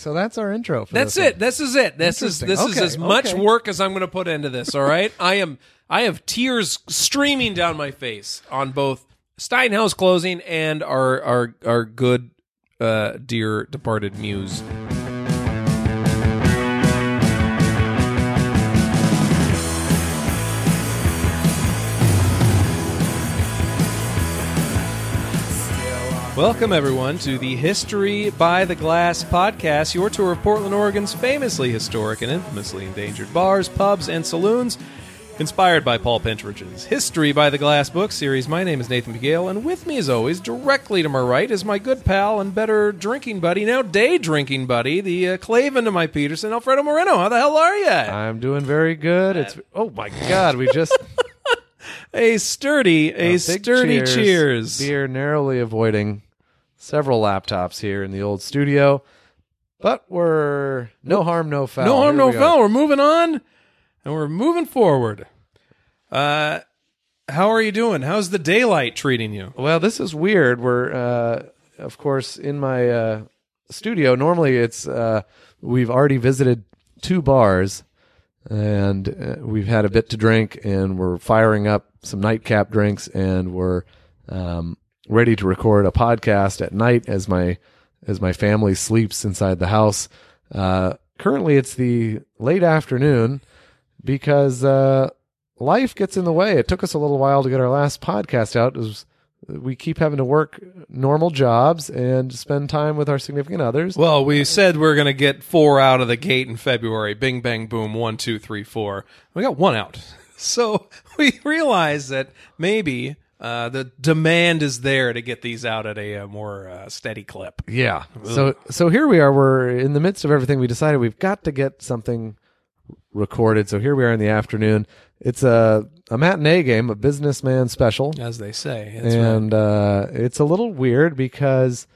So that's our intro. For That's it. This is it. This is this is Okay, as much work as I'm going to put into this. All right. I am. I have tears streaming down my face on both Steinhaus closing and our our our good uh, dear departed muse. Welcome, everyone, to the History by the Glass podcast, your tour of Portland, Oregon's famously historic and infamously endangered bars, pubs, and saloons. Inspired by Paul Pentridge's History by the Glass book series, my name is Nathan Pagale, and with me, as always, directly to my right, is my good pal and better drinking buddy, now day drinking buddy, the uh, Clavin to my Peterson, Alfredo Moreno. How the hell are you? I'm doing very good. It's oh my god, we just a sturdy, a, big sturdy cheers. Beer narrowly avoiding several laptops here in the old studio, but we're no harm, no foul. No harm, Here no we are. foul. We're moving on, and we're moving forward. Uh, how are you doing? How's the daylight treating you? Well, this is weird. We're, uh, of course, in my uh, studio. Normally, it's uh, we've already visited two bars, and uh, we've had a bit to drink, and we're firing up some nightcap drinks, and we're um, ready to record a podcast at night as my as my family sleeps inside the house. Uh, currently, it's the late afternoon because uh, life gets in the way. It took us a little while to get our last podcast out. Was, we keep having to work normal jobs and spend time with our significant others. Well, we said we are going to get four out of the gate in February. Bing, bang, boom. One, two, three, four. We got one out. So we realized that maybe uh, the demand is there to get these out at a, uh more uh, steady clip. Yeah. So so here we are. We're in the midst of everything. We decided we've got to get something recorded. So here we are in the afternoon. It's a a matinee game, a businessman special, As they say. That's right. and uh, it's a little weird because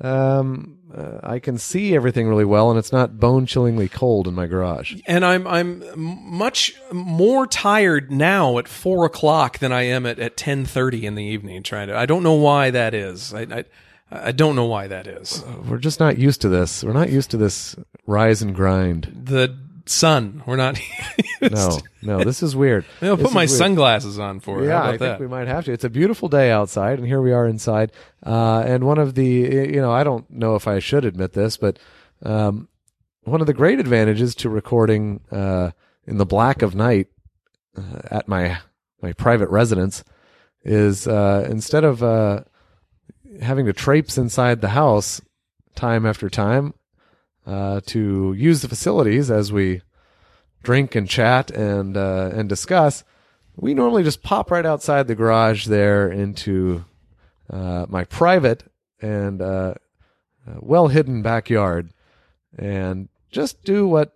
um, uh, I can see everything really well, and it's not bone chillingly cold in my garage. and I'm I'm much more tired now at four o'clock than I am at, at ten thirty in the evening. Trying to, I don't know why that is. I, I I don't know why that is. We're just not used to this. We're not used to this rise and grind. The sun. We're not. No, no, this is weird. I'll put my weird. sunglasses on for it. Yeah, I think that? we might have to. It's a beautiful day outside, and here we are inside. Uh, and one of the, you know, I don't know if I should admit this, but um, one of the great advantages to recording uh, in the black of night uh, at my my private residence is uh, instead of uh, having to traipse inside the house time after time uh, to use the facilities as we drink and chat and uh, and discuss, we normally just pop right outside the garage there into uh, my private and uh, uh, well hidden backyard and just do what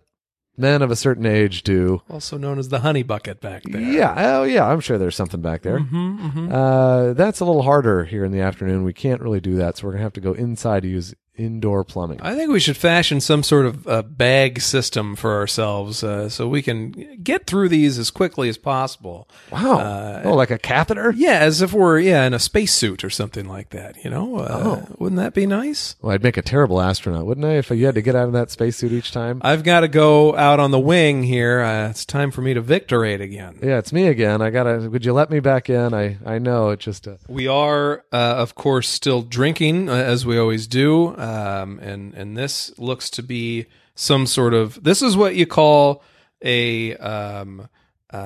men of a certain age do. also known as the honey bucket back there. Yeah, oh yeah, I'm sure there's something back there. Mm-hmm, Uh, that's a little harder here in the afternoon. We can't really do that, so we're gonna have to go inside to use indoor plumbing. I think we should fashion some sort of uh, bag system for ourselves uh, so we can get through these as quickly as possible. Wow, Uh, oh, like a catheter? Yeah, as if we're yeah in a spacesuit or something like that. You know, uh, Oh. wouldn't that be nice? Well, I'd make a terrible astronaut, wouldn't I? If you had to get out of that spacesuit each time. I've got to go out on the wing here. Uh, it's time for me to victorate again. Yeah, it's me again. I gotta. Would you let me back in? I I know it just. Uh, We are, uh, of course, still drinking uh, as we always do, um, and and this looks to be some sort of. This is what you call a um, uh,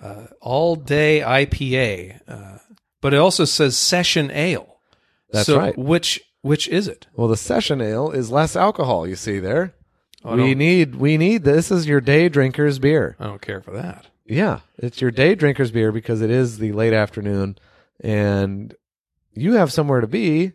uh, all day IPA, uh, but it also says session ale. That's So right. Which which is it? well, the session ale is less alcohol. You see there. Oh, we need we need this is your day drinker's beer. I don't care for that. Yeah, it's your day drinker's beer because it is the late afternoon, and you have somewhere to be.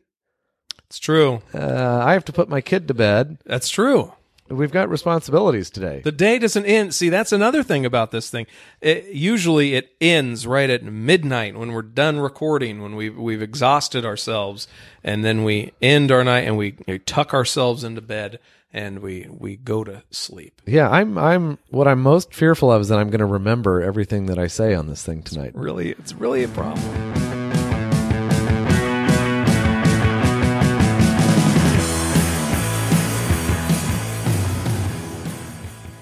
It's true. Uh, I have to put my kid to bed. That's true. We've got responsibilities today. The day doesn't end. See, that's another thing about this thing. It, usually, it ends right at midnight when we're done recording, when we've we've exhausted ourselves, and then we end our night and we, we tuck ourselves into bed and we we go to sleep. yeah, I'm. I'm. What I'm most fearful of is that I'm going to remember everything that I say on this thing tonight. Really, it's really a problem.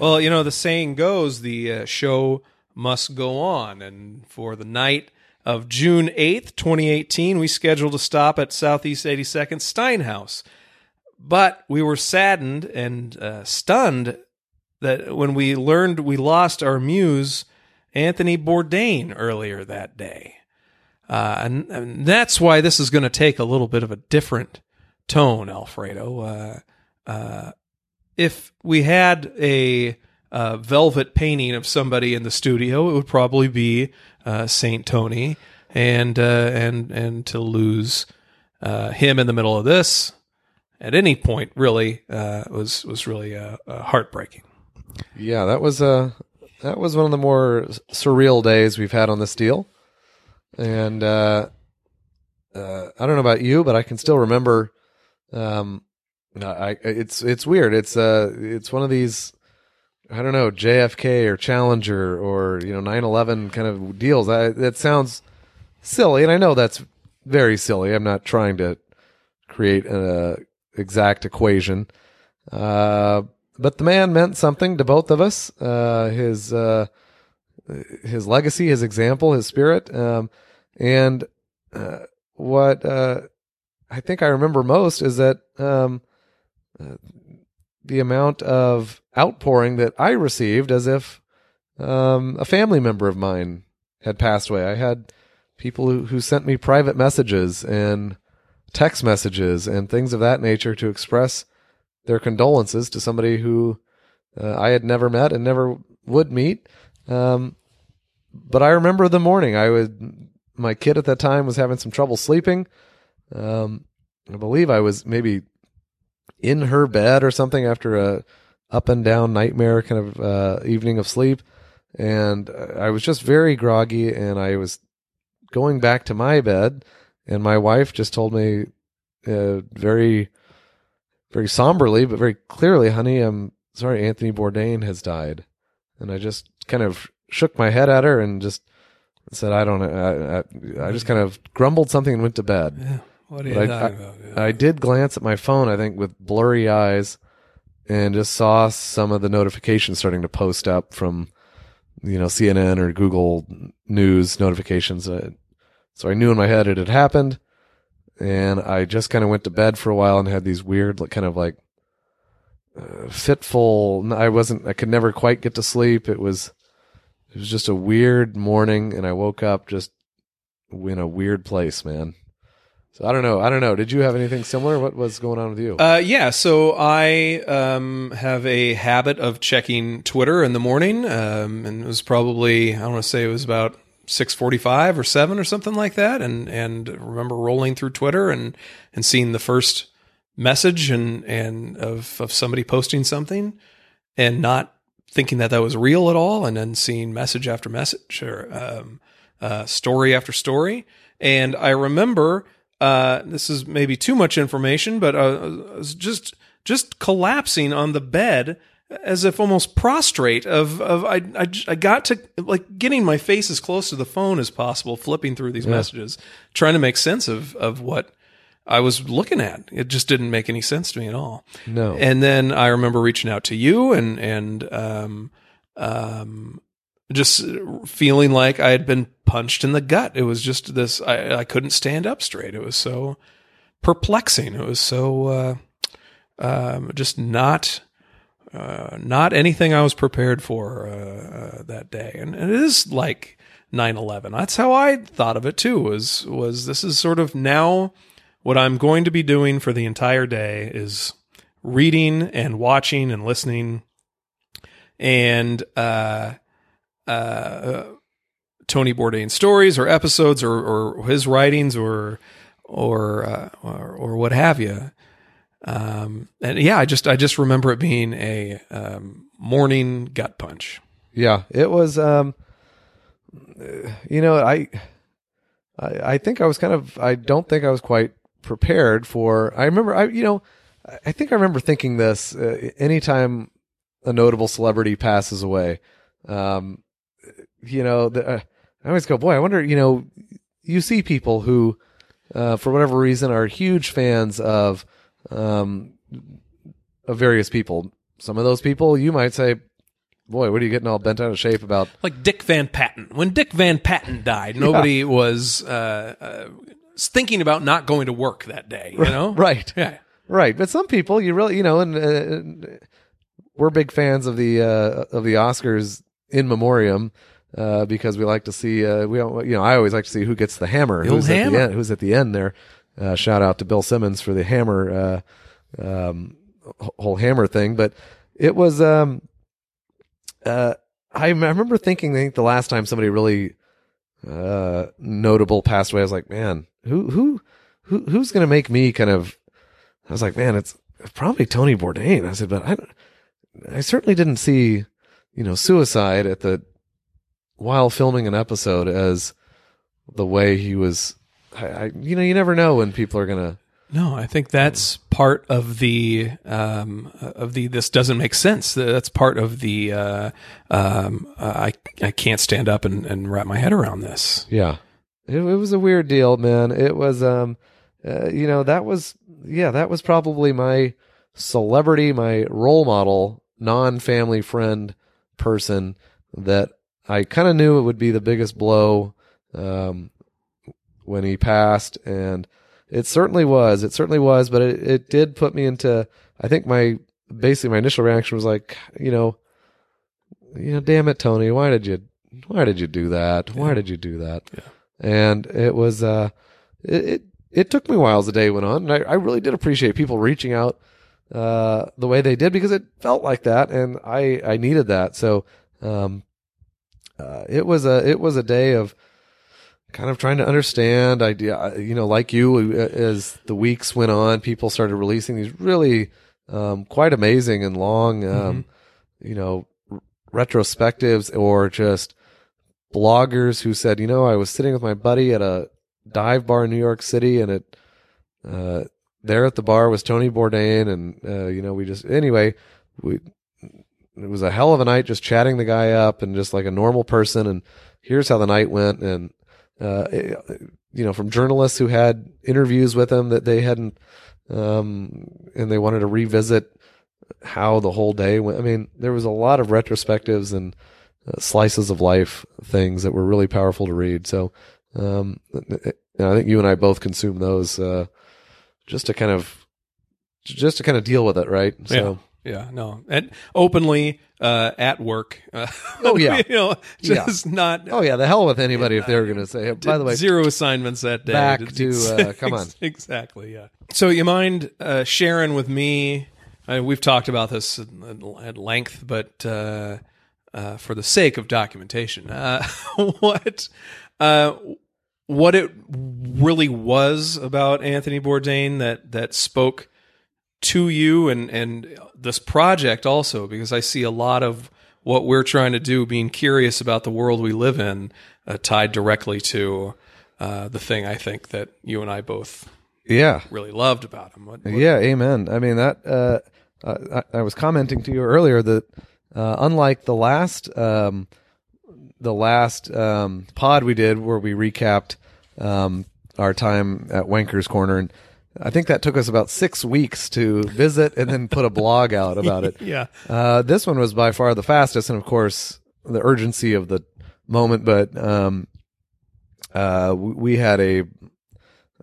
Well, you know, the saying goes the uh, show must go on. And for the night of June 8th, 2018, we scheduled a stop at Southeast 82nd Steinhaus. But we were saddened and uh, stunned that when we learned we lost our muse, Anthony Bourdain, earlier that day. Uh, and, and that's why this is going to take a little bit of a different tone, Alfredo. Uh, uh, if we had a uh, velvet painting of somebody in the studio, it would probably be uh, Saint Tony, and uh, and and to lose uh, him in the middle of this at any point really uh, was was really uh, heartbreaking. Yeah, that was uh that was one of the more surreal days we've had on this deal, and I don't know about you, but I can still remember. Um, I it's it's weird. It's uh it's one of these I don't know JFK or Challenger or you know 9/11 kind of deals. I, that sounds silly, and I know that's very silly. I'm not trying to create an exact equation, uh, but the man meant something to both of us. Uh, his uh, his legacy, his example, his spirit, um, and uh, what uh, I think I remember most is that um, uh, the amount of outpouring that I received as if um, a family member of mine had passed away. I had people who, who sent me private messages and text messages and things of that nature to express their condolences to somebody who uh, I had never met and never would meet. Um, but I remember the morning. I would. My kid at that time was having some trouble sleeping. Um, I believe I was maybe in her bed or something after a up and down nightmare kind of uh, evening of sleep, and I was just very groggy, and I was going back to my bed, and my wife just told me uh, very, very somberly but very clearly, "Honey, I'm sorry, Anthony Bourdain has died," and I just kind of shook my head at her and just said, "I don't know." I, I, I just kind of grumbled something and went to bed. Yeah. What are you But I- talking I- about? Yeah. I did glance at my phone, I think, with blurry eyes, and just saw some of the notifications starting to post up from, you know, CNN or Google News notifications. So I knew in my head it had happened, and I just kind of went to bed for a while and had these weird, kind of like uh, fitful. I wasn't. I could never quite get to sleep. It was. It was just a weird morning, and I woke up just in a weird place, man. So I don't know. I don't know. Did you have anything similar? What was going on with you? Uh, yeah, so I um, have a habit of checking Twitter in the morning, um, and it was probably I want to say it was about six forty-five or seven or something like that, and and remember rolling through Twitter and and seeing the first message and and of of somebody posting something, and not thinking that that was real at all, and then seeing message after message or um, uh, story after story, and I remember uh, this is maybe too much information, but uh, was just just collapsing on the bed as if almost prostrate. Of of I, I I got to like getting my face as close to the phone as possible, flipping through these messages, trying to make sense of of what I was looking at. It just didn't make any sense to me at all. no. And then I remember reaching out to you and and um um just feeling like I had been punched in the gut. It was just this I, I couldn't stand up straight. It was so perplexing. It was so uh um just not uh, not anything I was prepared for uh, uh, that day, and, and it is like 9/11. That's how I thought of it too. Was was this is sort of now what I'm going to be doing for the entire day is reading and watching and listening, and uh, uh, Tony Bourdain stories or episodes or, or his writings or or, uh, or or what have you. Um, and yeah, I just I just remember it being a um, morning gut punch. Yeah, it was. Um, you know, I, I, I think I was kind of. I don't think I was quite prepared for. I remember. I, you know, I- think I remember thinking this. Uh, anytime a notable celebrity passes away, um, you know, the, uh, I always go, boy, I wonder. You know, you see people who, uh, for whatever reason, are huge fans of, um, of various people. Some of those people, you might say, boy, what are you getting all bent out of shape about? like Dick Van Patten. When Dick Van Patten died, nobody was uh, uh, thinking about not going to work that day. You know, Right. Yeah. Right, but some people, you really, you know, and uh, we're big fans of the uh, of the Oscars in memoriam uh, because we like to see. Uh, we, don't, you know, I always like to see who gets the hammer. The old who's at hammer. the end? Who's at the end there? Uh, shout out to Bill Simmons for the hammer, uh, um, whole hammer thing. But it was, um, uh, I, I remember thinking, I think the last time somebody really uh, notable passed away, I was like, man, who who who who's gonna make me kind of I was like, man, it's probably Tony Bourdain. I said, but I, I certainly didn't see, you know, suicide at the while filming an episode as the way he was. I, I you know, you never know when people are gonna. No, I think that's part of the um, of the. This doesn't make sense. That's part of the. Uh, um, I I can't stand up and, and wrap my head around this. Yeah, it, it was a weird deal, man. It was, um, uh, you know, that was, yeah, that was probably my celebrity, my role model, non-family friend person that I kind of knew it would be the biggest blow um, when he passed, and it certainly was. It certainly was, but it, it did put me into. I think my basically my initial reaction was like, you know, you know, damn it, Tony, why did you, why did you do that? Why Yeah. did you do that? Yeah. And it was, uh, it, it it took me a while as the day went on, and I, I really did appreciate people reaching out uh, the way they did because it felt like that, and I I needed that. So um, uh, it was a it was a day of kind of trying to understand idea you know like you uh, as the weeks went on people started releasing these really um, quite amazing and long um, you know r- retrospectives or just bloggers who said you know i was sitting with my buddy at a dive bar in new york city and it uh, there at the bar was tony bourdain and uh, you know we just anyway we it was a hell of a night just chatting the guy up and just like a normal person. And here's how the night went. And uh, it- you know from journalists who had interviews with him that they hadn't um, and they wanted to revisit how the whole day went. I mean there was a lot of retrospectives and uh, slices of life things that were really powerful to read. So um, i think you and i both consume those uh, just to kind of just to kind of deal with it right so Yeah, no, and openly uh, at work. Uh, Oh, yeah. you know, Yeah. just not. Oh yeah, the hell with anybody if they were going to say it. By the way, zero assignments that day. back It's- to, uh, come on. exactly. Yeah. So you mind uh, sharing with me? Uh, we've talked about this at, at length, but uh, uh, for the sake of documentation, uh, what uh, what it really was about Anthony Bourdain that that spoke to you and and this project also because I see a lot of what we're trying to do being curious about the world we live in uh, tied directly to uh, the thing I think that you and I both yeah, really loved about him. What, what- yeah, amen. I mean that. Uh, I, I was commenting to you earlier that uh, unlike the last um, the last um, pod we did where we recapped um, our time at Wanker's Corner, and I think that took us about six weeks to visit and then put a blog out about it. yeah, Uh, this one was by far the fastest, and of course, the urgency of the moment. But um, uh, we, had a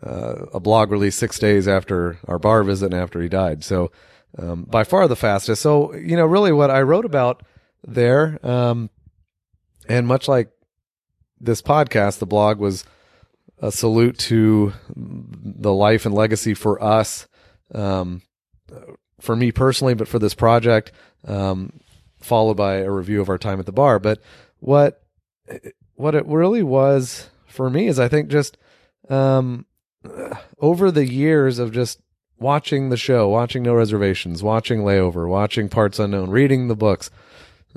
uh, a blog release six days after our bar visit and after he died. So um, by far the fastest. So you know, really, what I wrote about there, um, and much like this podcast, the blog was a salute to the life and legacy for us. Um, for me personally, but for this project, um, followed by a review of our time at the bar. But what what it really was for me is, I think, just um, over the years of just watching the show, watching No Reservations, watching Layover, watching Parts Unknown, reading the books.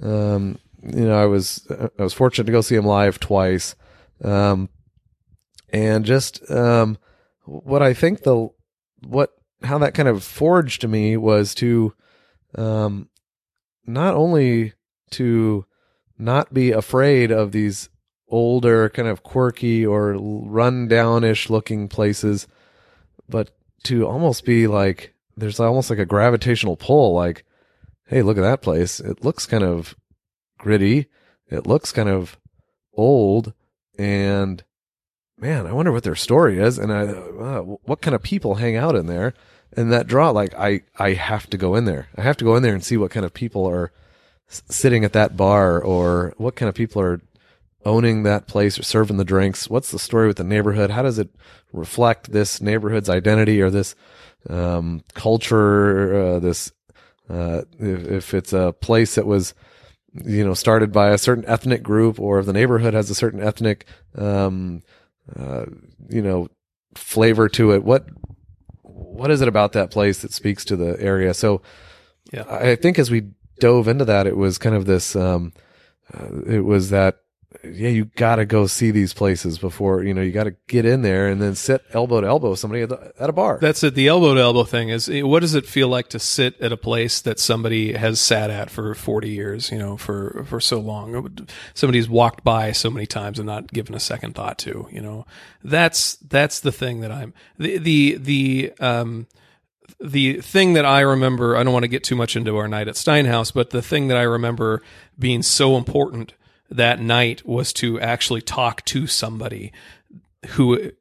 Um, you know, I was I was fortunate to go see him live twice, um, and just um, what I think the what how that kind of forged me was to um, not only to not be afraid of these older kind of quirky or run downish looking places but to almost be like there's almost like a gravitational pull like hey look at that place. It looks kind of gritty. It looks kind of old, and man, I wonder what their story is, and I, uh, what kind of people hang out in there. And that draw, like I, I have to go in there. I have to go in there and see what kind of people are sitting at that bar, or what kind of people are owning that place or serving the drinks. What's the story with the neighborhood? How does it reflect this neighborhood's identity or this um, culture? Uh, this uh, if, if it's a place that was you know started by a certain ethnic group, or if the neighborhood has a certain ethnic um, uh, you know flavor to it, what what is it about that place that speaks to the area? So Yeah. I think as we dove into that, it was kind of this. Um, uh, it was that yeah, you got to go see these places before you know you got to get in there and then sit elbow to elbow with somebody at, the, at a bar. That's it. The elbow to elbow thing is eh, what does it feel like to sit at a place that somebody has sat at for 40 years, you know, for, for so long? Somebody's walked by so many times and not given a second thought to, you know, that's, that's the thing that I'm, the, the, the, um, the thing that I remember, I don't want to get too much into our night at Steinhaus, but the thing that I remember being so important that night was to actually talk to somebody who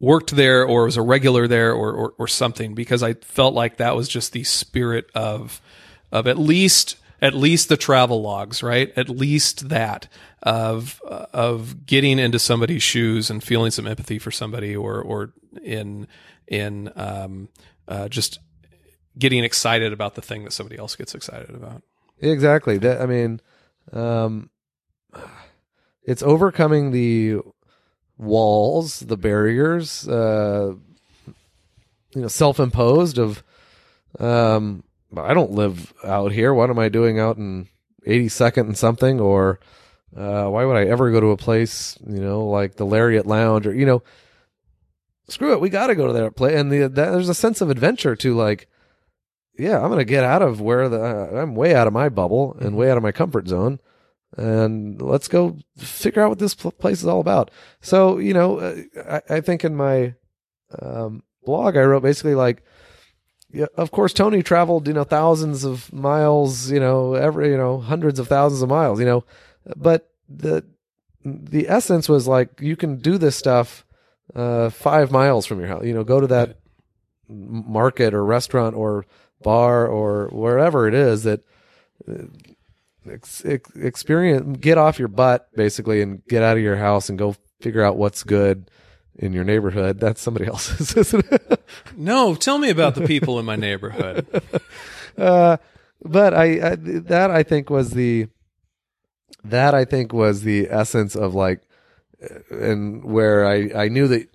worked there or was a regular there or, or, or something because I felt like that was just the spirit of of at least at least the travel logs, right? At least that of of getting into somebody's shoes and feeling some empathy for somebody or or in in um, uh, just getting excited about the thing that somebody else gets excited about. Exactly. That I mean, um, it's overcoming the walls, the barriers, uh, you know, self-imposed of, um, I don't live out here. What am I doing out in 82nd and something? Or, uh, why would I ever go to a place, you know, like the Lariat Lounge or, you know, screw it. We got to go to that place. And the, that, there's a sense of adventure to like, yeah, I'm going to get out of where the, uh, I'm way out of my bubble and way out of my comfort zone. And let's go figure out what this pl- place is all about. So, you know, uh, I, I think in my um, blog, I wrote basically like, yeah, of course, Tony traveled, you know, thousands of miles, you know, every, you know, hundreds of thousands of miles, you know, but the, the essence was like, you can do this stuff, uh, five miles from your house, you know, go to that market or restaurant or bar or wherever it is that uh, ex- ex- experience, get off your butt basically and get out of your house and go figure out what's good in your neighborhood. That's somebody else's, isn't it? No, tell me about the people in my neighborhood. uh, but I, I that I think was the that I think was the essence of like, uh, and where I I knew that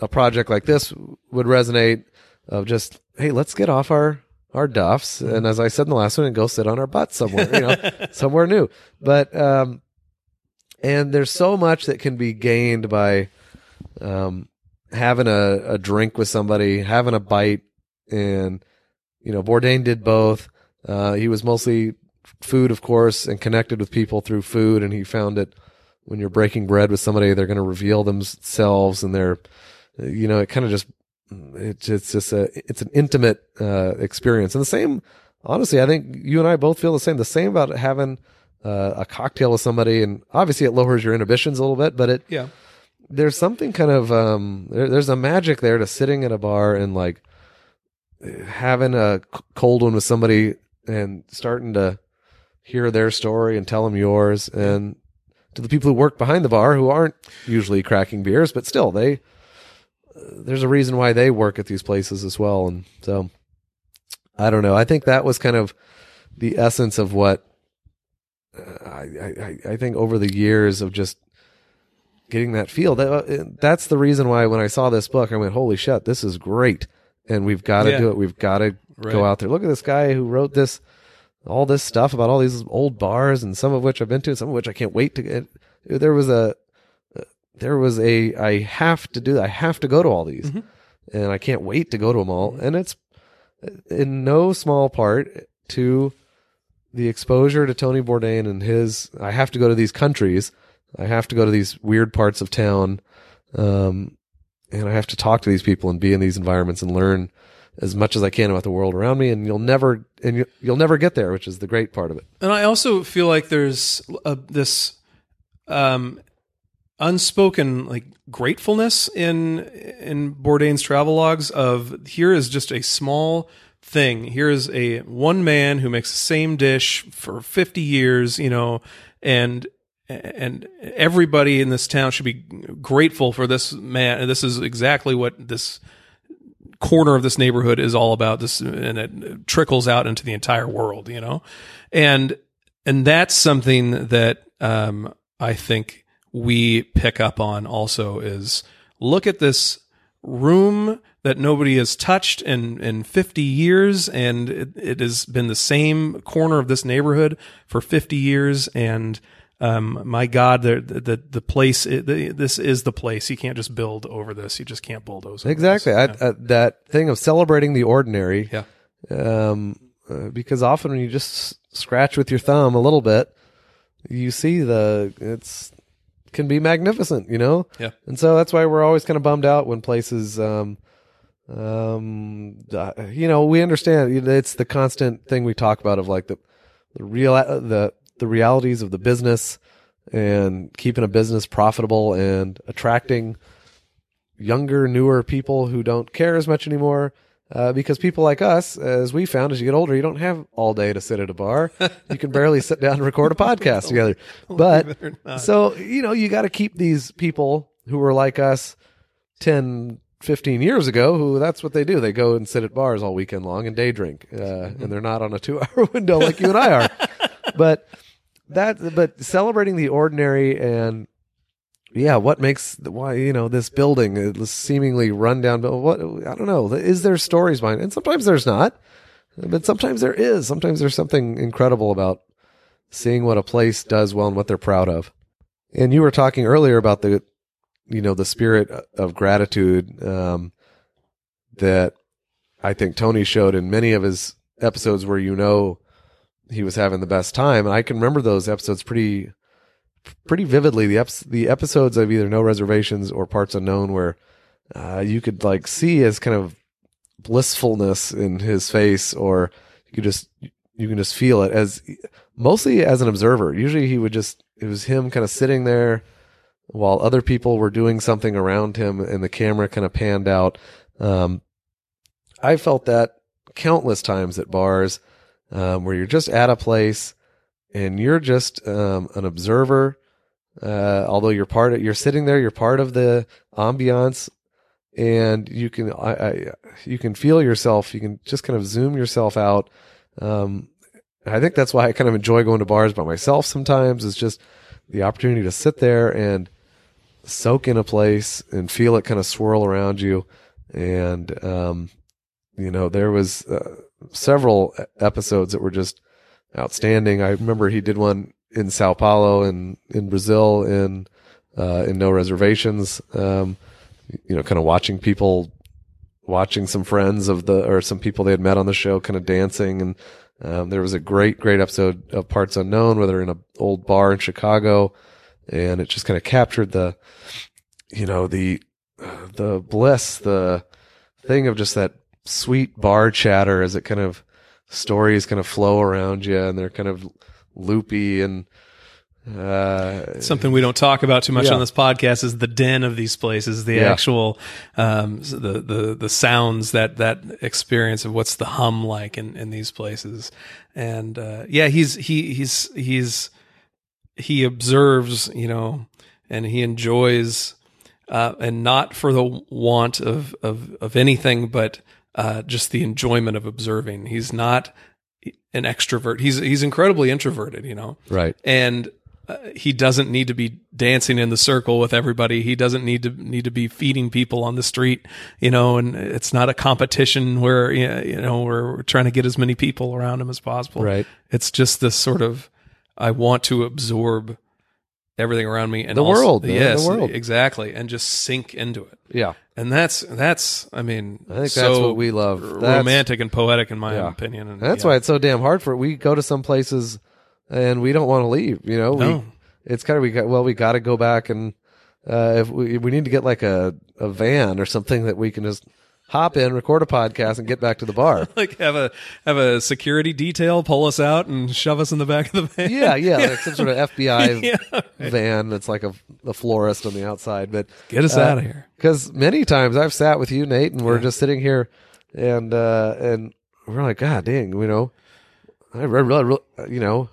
a project like this would resonate of just hey let's get off our our duffs and as I said in the last one and go sit on our butts somewhere you know somewhere new. But um and there's so much that can be gained by um having a, a drink with somebody having a bite and you know Bourdain did both. Uh he was mostly food of course and connected with people through food and he found that when you're breaking bread with somebody they're going to reveal themselves and they're you know it kind of just it's it's just a it's an intimate uh experience. And the same honestly i think you and i both feel the same. The same about having uh, a cocktail with somebody. And obviously it lowers your inhibitions a little bit but it Yeah. there's something kind of um there, there's a magic there to sitting at a bar and like having a cold one with somebody and starting to hear their story and tell them yours. And to the people who work behind the bar who aren't usually cracking beers but still they there's a reason why they work at these places as well. And so i don't know. I think that was kind of the essence of what uh, I, I I think over the years of just getting that feel that uh, that's the reason why when I saw this book I went holy shit this is great. And we've got to Yeah. do it. We've got to Right. go out there. Look at this guy who wrote this all this stuff about all these old bars and some of which I've been to some of which I can't wait to get. There was a there was a I have to do I have to go to all these and I can't wait to go to them all and it's in no small part to the exposure to Tony Bourdain and his I have to go to these countries. I have to go to these weird parts of town. Um, and I have to talk to these people and be in these environments and learn. as much as I can about the world around me, and you'll never and you, you'll never get there, which is the great part of it. And I also feel like there's a, this um, unspoken like gratefulness in in Bourdain's travel logs of here is just a small thing. Here is a one man who makes the same dish for 50 years, you know, and and everybody in this town should be grateful for this man. And This is exactly what this corner of this neighborhood is all about. This and it trickles out into the entire world, you know, and and that's something that um, I think we pick up on also is look at this room that nobody has touched in, in 50 years and it, it has been the same corner of this neighborhood for 50 years and um, my God, the the the place. The, this is the place. You can't just build over this. You just can't bulldoze. Over exactly. I, uh, that thing of celebrating the ordinary. Yeah. Um, uh, because often when you just scratch with your thumb a little bit, you see the it's can be magnificent, you know. Yeah. And so that's why we're always kind of bummed out when places. Um, um, uh, you know, we understand it's the constant thing we talk about of like the the real uh, the the realities of the business and keeping a business profitable and attracting younger, newer people who don't care as much anymore. Uh, because people like us, as we found, as you get older, you don't have all day to sit at a bar. you can barely sit down and record a podcast together. But so, you know, you got to keep these people who were like us 10, 15 years ago, who that's what they do. They go and sit at bars all weekend long and day drink. Uh, mm-hmm. and they're not on a two hour window like you and I are. but that but celebrating the ordinary and yeah, what makes why you know this building, this seemingly rundown? What I don't know. Is there stories behind? It? And sometimes there's not, but sometimes there is. Sometimes there's something incredible about seeing what a place does well and what they're proud of. And you were talking earlier about the, you know, the spirit of gratitude um, that I think Tony showed in many of his episodes, where you know he was having the best time. And I can remember those episodes pretty, pretty vividly. The the episodes of either No Reservations or Parts Unknown where, uh, you could like see his kind of blissfulness in his face or you could just, you can just feel it as mostly as an observer. Usually he would just, it was him kind of sitting there while other people were doing something around him and the camera kind of panned out. Um, I felt that countless times at bars um, where you're just at a place and you're just um, an observer. Uh, although you're part of, you're sitting there, you're part of the ambiance, and you can, I, I, you can feel yourself. You can just kind of zoom yourself out. Um, I think that's why I kind of enjoy going to bars by myself sometimes. Is just the opportunity to sit there and soak in a place and feel it kind of swirl around you. And, um, you know, there was, uh, several episodes that were just outstanding. I remember he did one in Sao Paulo and in Brazil in uh, in no reservations. Um, you know, kind of watching people, watching some friends of the or some people they had met on the show, kind of dancing. And um, there was a great, great episode of Parts Unknown where they're in an old bar in Chicago, and it just kind of captured the, you know, the the bliss, the thing of just that sweet bar chatter as it kind of stories kind of flow around you and they're kind of loopy and uh, something we don't talk about too much yeah. on this podcast is the den of these places, the yeah. actual, um, the, the, the sounds that, that experience of what's the hum like in, in these places. And, uh, yeah, he's, he, he's, he's, he observes, you know, and he enjoys, uh, and not for the want of, of, of anything, but, uh, just the enjoyment of observing. He's not an extrovert. He's he's incredibly introverted, you know. Right. And uh, he doesn't need to be dancing in the circle with everybody. He doesn't need to need to be feeding people on the street, you know. And it's not a competition where you know we're trying to get as many people around him as possible. Right. It's just this sort of I want to absorb everything around me and the also, world. Yes, the world. exactly, and just sink into it. Yeah, and that's that's. I mean, I think so that's what we love. That's, romantic and poetic, in my yeah. opinion. And, that's yeah. why it's so damn hard for. We go to some places and we don't want to leave. You know, no. we it's kind of we got well we got to go back and uh, if we we need to get like a a van or something that we can just hop in, record a podcast, and get back to the bar. like have a have a security detail pull us out and shove us in the back of the van. yeah, yeah, like some sort of FBI Yeah. van that's like a, a florist on the outside. But Get us out of here. because many times I've sat with you, Nate, and we're just sitting here, and uh, and we're like, God dang, you know, I re- really, really, you know,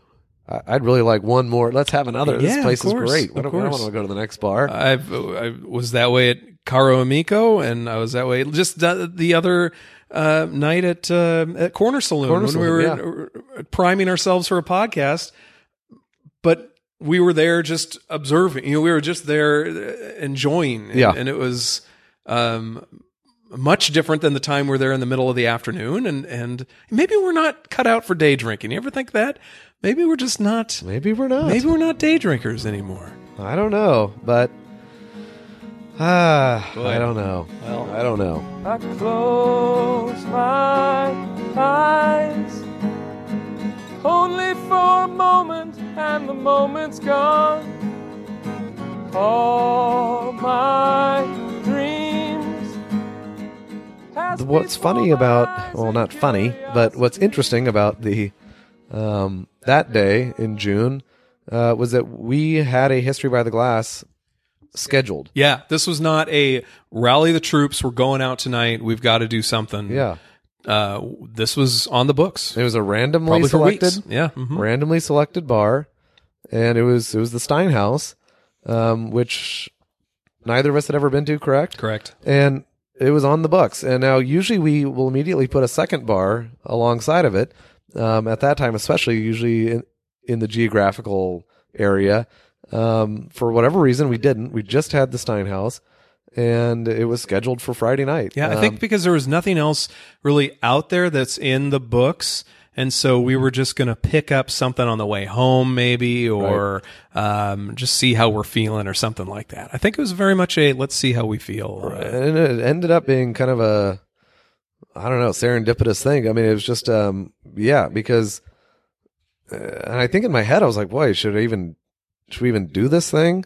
I- I'd really like one more. Let's have another. Yeah, this place is great. of What do- I don't course. want to go to the next bar. I've, I was that way at Caro Amico, and I was that way just the, the other uh, night at uh, at Corner Saloon Corner when we were uh, priming ourselves for a podcast. But we were there just observing. You know, we were just there uh, enjoying. And, Yeah. and it was um, much different than the time we're there in the middle of the afternoon. And and maybe we're not cut out for day drinking. You ever think that? Maybe we're just not. Maybe we're not. Maybe we're not day drinkers anymore. I don't know, but ah, Boy. I don't know. Well. I don't know. I close my eyes only for a moment, and the moment's gone. All my dreams. What's funny about well, not funny, but what's interesting about the um, that day in June uh, was that we had a history by the glass scheduled. Yeah, this was not a rally the troops. We're going out tonight. We've got to do something. Yeah, Uh, this was on the books. it was a randomly Probably selected. Yeah. mhm. randomly selected bar, and it was it was the Steinhaus, um, which neither of us had ever been to. Correct. Correct. and it was on the books. And now usually we will immediately put a second bar alongside of it. Um, at that time, especially usually in, in the geographical area. Um, for whatever reason, we didn't. We just had the Steinhaus, and it was scheduled for Friday night. Yeah, I Um, think because there was nothing else really out there that's in the books. And so we were just going to pick up something on the way home, maybe, or um, just see how we're feeling or something like that. I think it was very much a let's see how we feel. uh, and it ended up being kind of a I don't know serendipitous thing. I mean, it was just um yeah because uh, and I think in my head I was like, boy, should I even should we even do this thing?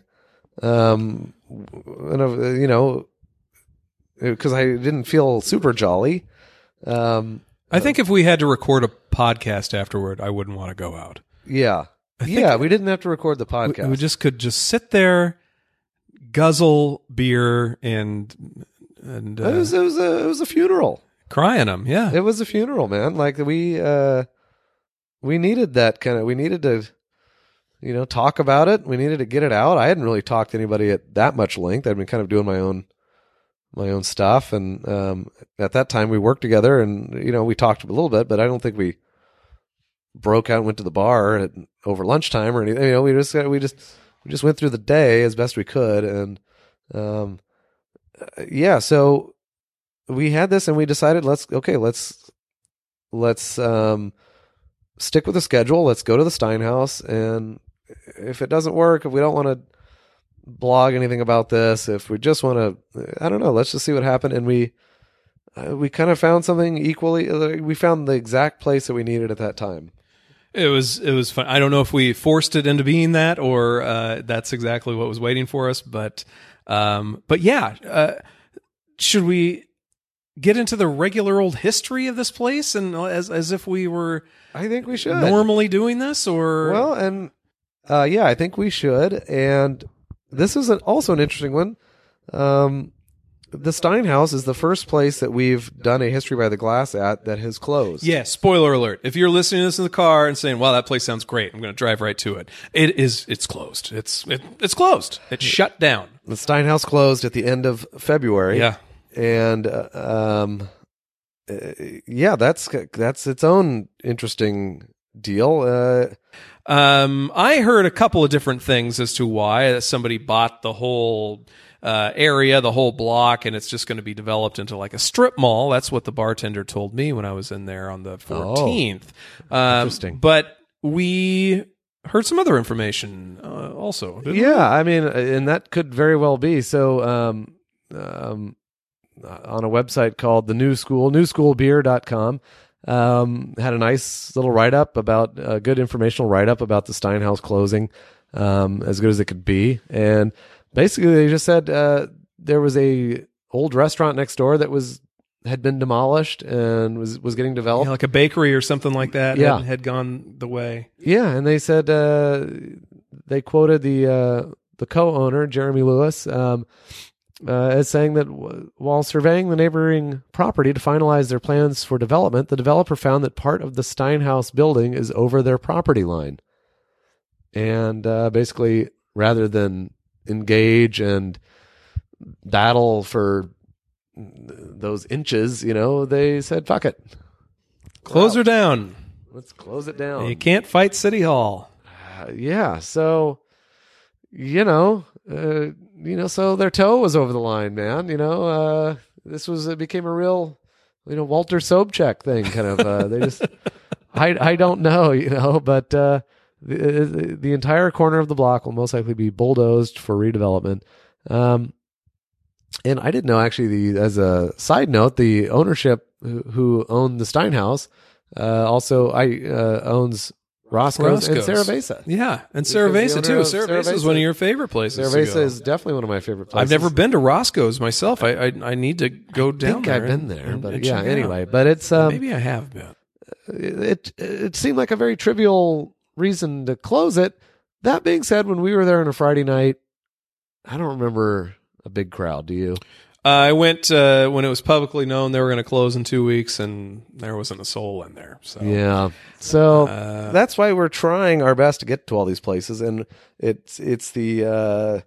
Um, and uh, you know, because I didn't feel super jolly. Um, I think if we had to record a podcast afterward, I wouldn't want to go out. yeah, yeah, we didn't have to record the podcast. We just could just sit there, guzzle beer, and and it uh, was it was a it was a funeral. Crying them. Yeah, it was a funeral, man. Like we uh we needed that kind of we needed to you know talk about it. We needed to get it out. I hadn't really talked to anybody at that much length. I'd been kind of doing my own my own stuff and um at that time we worked together and you know we talked a little bit, but I don't think we broke out and went to the bar at, over lunchtime or anything. You know, we just we just we just went through the day as best we could and um yeah, so we had this and we decided let's okay let's let's um stick with the schedule let's go to the steinhaus and if it doesn't work if we don't want to blog anything about this if we just want to i don't know let's just see what happened. And we uh, we kind of found something equally uh, we found the exact place that we needed at that time. It was it was fun. I don't know if we forced it into being that or uh, that's exactly what was waiting for us, but um, but yeah, uh, should we get into the regular old history of this place and as as if we were i think we should. normally doing this or? Well, and uh, yeah, I think we should. And this is an, also an interesting one. Um, the Steinhaus is the first place that we've done a history by the glass at that has closed. Yeah, spoiler alert. If you're listening to this in the car and saying, "Wow, that place sounds great. I'm going to drive right to it." It is it's closed. It's it, it's closed. It's shut down. the Steinhaus closed at the end of February. Yeah. and uh, um, uh, yeah, that's that's its own interesting deal. Uh, Um, I heard a couple of different things as to why somebody bought the whole uh, area, the whole block, and it's just going to be developed into like a strip mall. That's what the bartender told me when I was in there on the 14th. Um, Interesting. But we heard some other information uh, also. didn't we? Yeah, I mean, and that could very well be. So, um, um, on a website called the New School, newschoolbeer.com, um, had a nice little write up about a good informational write up about the Steinhaus closing, um, as good as it could be. And basically, they just said uh, there was a old restaurant next door that was had been demolished and was was getting developed. Yeah, like a bakery or something like that. Yeah. had, had gone the way. Yeah, and they said uh, they quoted the uh, the co-owner Jeremy Lewis um, uh, as saying that w- while surveying the neighboring property to finalize their plans for development, the developer found that part of the Steinhaus building is over their property line, and uh, basically, rather than engage and battle for those inches, you know, they said, "Fuck it, Close her down. let's close it down." You can't fight City Hall. Uh, yeah so you know uh, you know so their toe was over the line man you know uh, this was it became a real you know walter sobchak thing kind of uh, they just i i don't know you know but uh the, the entire corner of the block will most likely be bulldozed for redevelopment. Um and i didn't know actually the as a side note the ownership who, who owned the steinhaus uh also i uh owns Roscoe's, and Cerveza. Yeah, and Cerveza too. Cerveza is one of your favorite places. Cerveza is definitely one of my favorite places. I've never been to Roscoe's myself. I I, I need to go I down think there. I've been there, and- but and yeah. out. Anyway, but it's um, maybe I have been. it it seemed like a very trivial reason to close it. That being said, when we were there on a Friday night, I don't remember a big crowd. Do you? I went uh, when it was publicly known they were going to close in two weeks, and there wasn't a soul in there. So Yeah. So Uh, that's why we're trying our best to get to all these places, and it's it's the uh,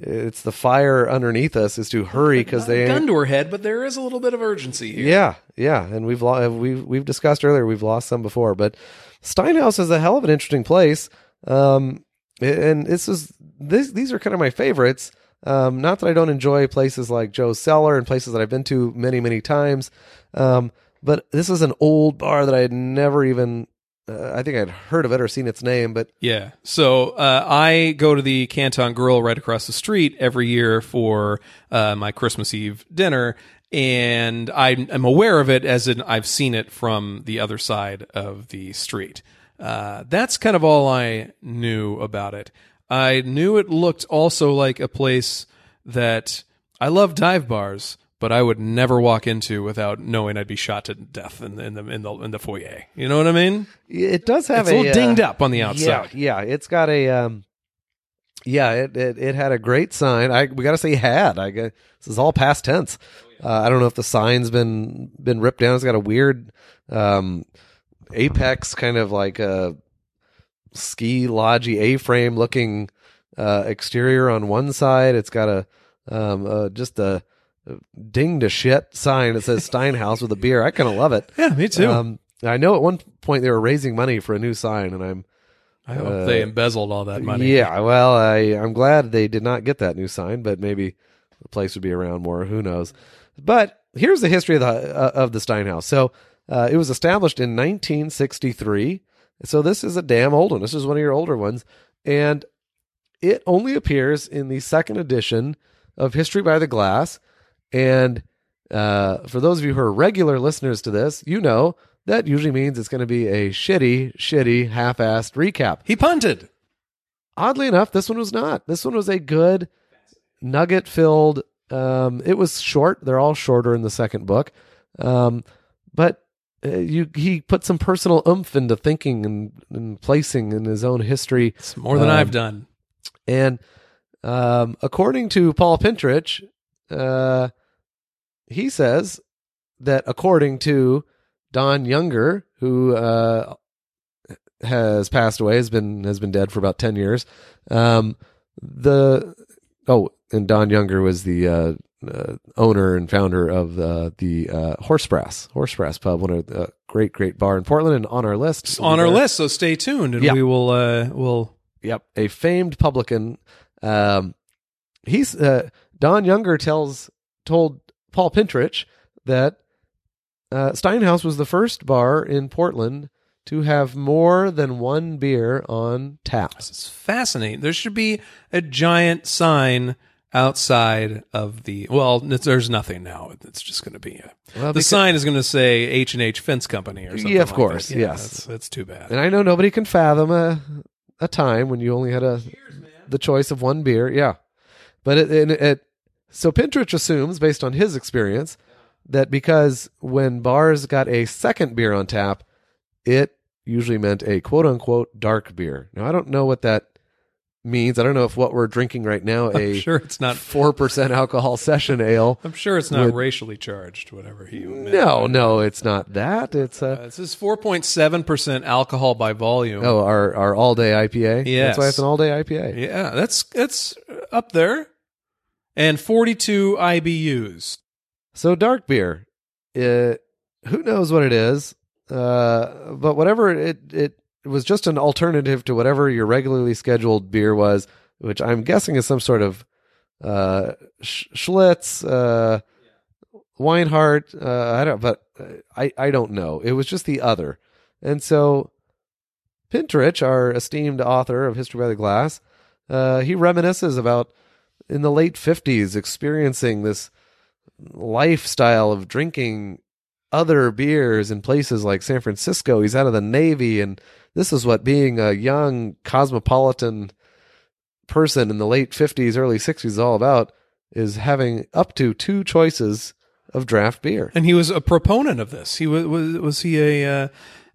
it's the fire underneath us is to hurry because they gun to her head, but there is a little bit of urgency here. Yeah, yeah, and we've lo- we've we've discussed earlier we've lost some before, but Steinhaus is a hell of an interesting place. Um, and this is this these are kind of my favorites. Um, not that I don't enjoy places like Joe's Cellar and places that I've been to many many times, um, but this is an old bar that I had never even. Uh, I think I'd heard of it or seen its name, but Yeah. So uh, I go to the Canton Grill right across the street every year for uh, my Christmas Eve dinner, and I'm, I'm aware of it as in I've seen it from the other side of the street. Uh, that's kind of all I knew about it. I knew it looked also like a place that I love dive bars, but I would never walk into without knowing I'd be shot to death in the in the in the, in the foyer. You know what I mean? it does have It's a little uh, dinged up on the outside. Yeah, yeah, it's got a um yeah, it it, it had a great sign. I we got to say had. I got, this is all past tense. Uh, I don't know if the sign's been been ripped down. It's got a weird um apex kind of like a ski lodgy A-frame looking uh exterior on one side. It's got a um uh, just a ding to shit sign that says Steinhaus with a beer. I kind of love it. Yeah, me too. Um, I know at one point they were raising money for a new sign, and I'm I hope uh, they embezzled all that money. yeah. Well, I I'm glad they did not get that new sign, but maybe the place would be around more. Who knows? But here's the history of the uh, of the Steinhaus. So uh, it was established in 1963. So this is a damn old one. This is one of your older ones, and it only appears in the second edition of History by the Glass. And uh, for those of you who are regular listeners to this, you know that usually means it's going to be a shitty, shitty, half-assed recap He punted. oddly enough, this one was not. This one was a good nugget filled. Um, it was short. They're all shorter in the second book, um, but uh, you he put some personal oomph into thinking and, and placing in his own history. It's more than Um, I've done. And um, according to Paul Pintarich, uh, he says that according to Don Younger, who uh, has passed away, has been has been dead for about ten years. Um, the oh, and Don Younger was the uh, uh, owner and founder of uh, the uh, Horse Brass Horse Brass Pub, one of the great great bar in Portland, and on our list It's on our list, so stay tuned, and Yeah. we will. Uh, will Yep, a famed publican. Um, he's uh, Don Younger tells told Paul Pintarich that uh, Steinhaus was the first bar in Portland to have more than one beer on tap. This is fascinating. There should be a giant sign outside of the. Well, there's nothing now. It's just going to be a. Well, the sign is going to say H and H Fence Company or something. Yeah, of like course, that. Yeah, yes. that's, that's too bad. and I know nobody can fathom a a time when you only had a the choice of one beer. Yeah, but it, it, it so Pintarich assumes, based on his experience, that because when bars got a second beer on tap, it usually meant a quote unquote dark beer. Now I don't know what that means. I don't know if what we're drinking right now I'm a sure it's not. four percent alcohol session ale. I'm sure it's not racially charged. Whatever he meant. No, no, it's not that. It's Uh, a this is 4.7 percent alcohol by volume. oh our our all day IPA. Yes. that's why it's an all day IPA. Yeah, that's that's up there. And 42 IBUs. So dark beer, it, who knows what it is? Uh, but whatever it it was just an alternative to whatever your regularly scheduled beer was, which I'm guessing is some sort of uh, Sch- Schlitz, uh, Weinhard. Uh, I don't, but uh, I I don't know. It was just the other, and so Pintarich, our esteemed author of History by the Glass, uh, he reminisces about in the late 50s experiencing this lifestyle of drinking other beers in places like San Francisco. He's out of the Navy, and this is what being a young cosmopolitan person in the late 50s, early 60s is all about is having up to two choices of draft beer. And he was a proponent of this. He was was, was he a uh,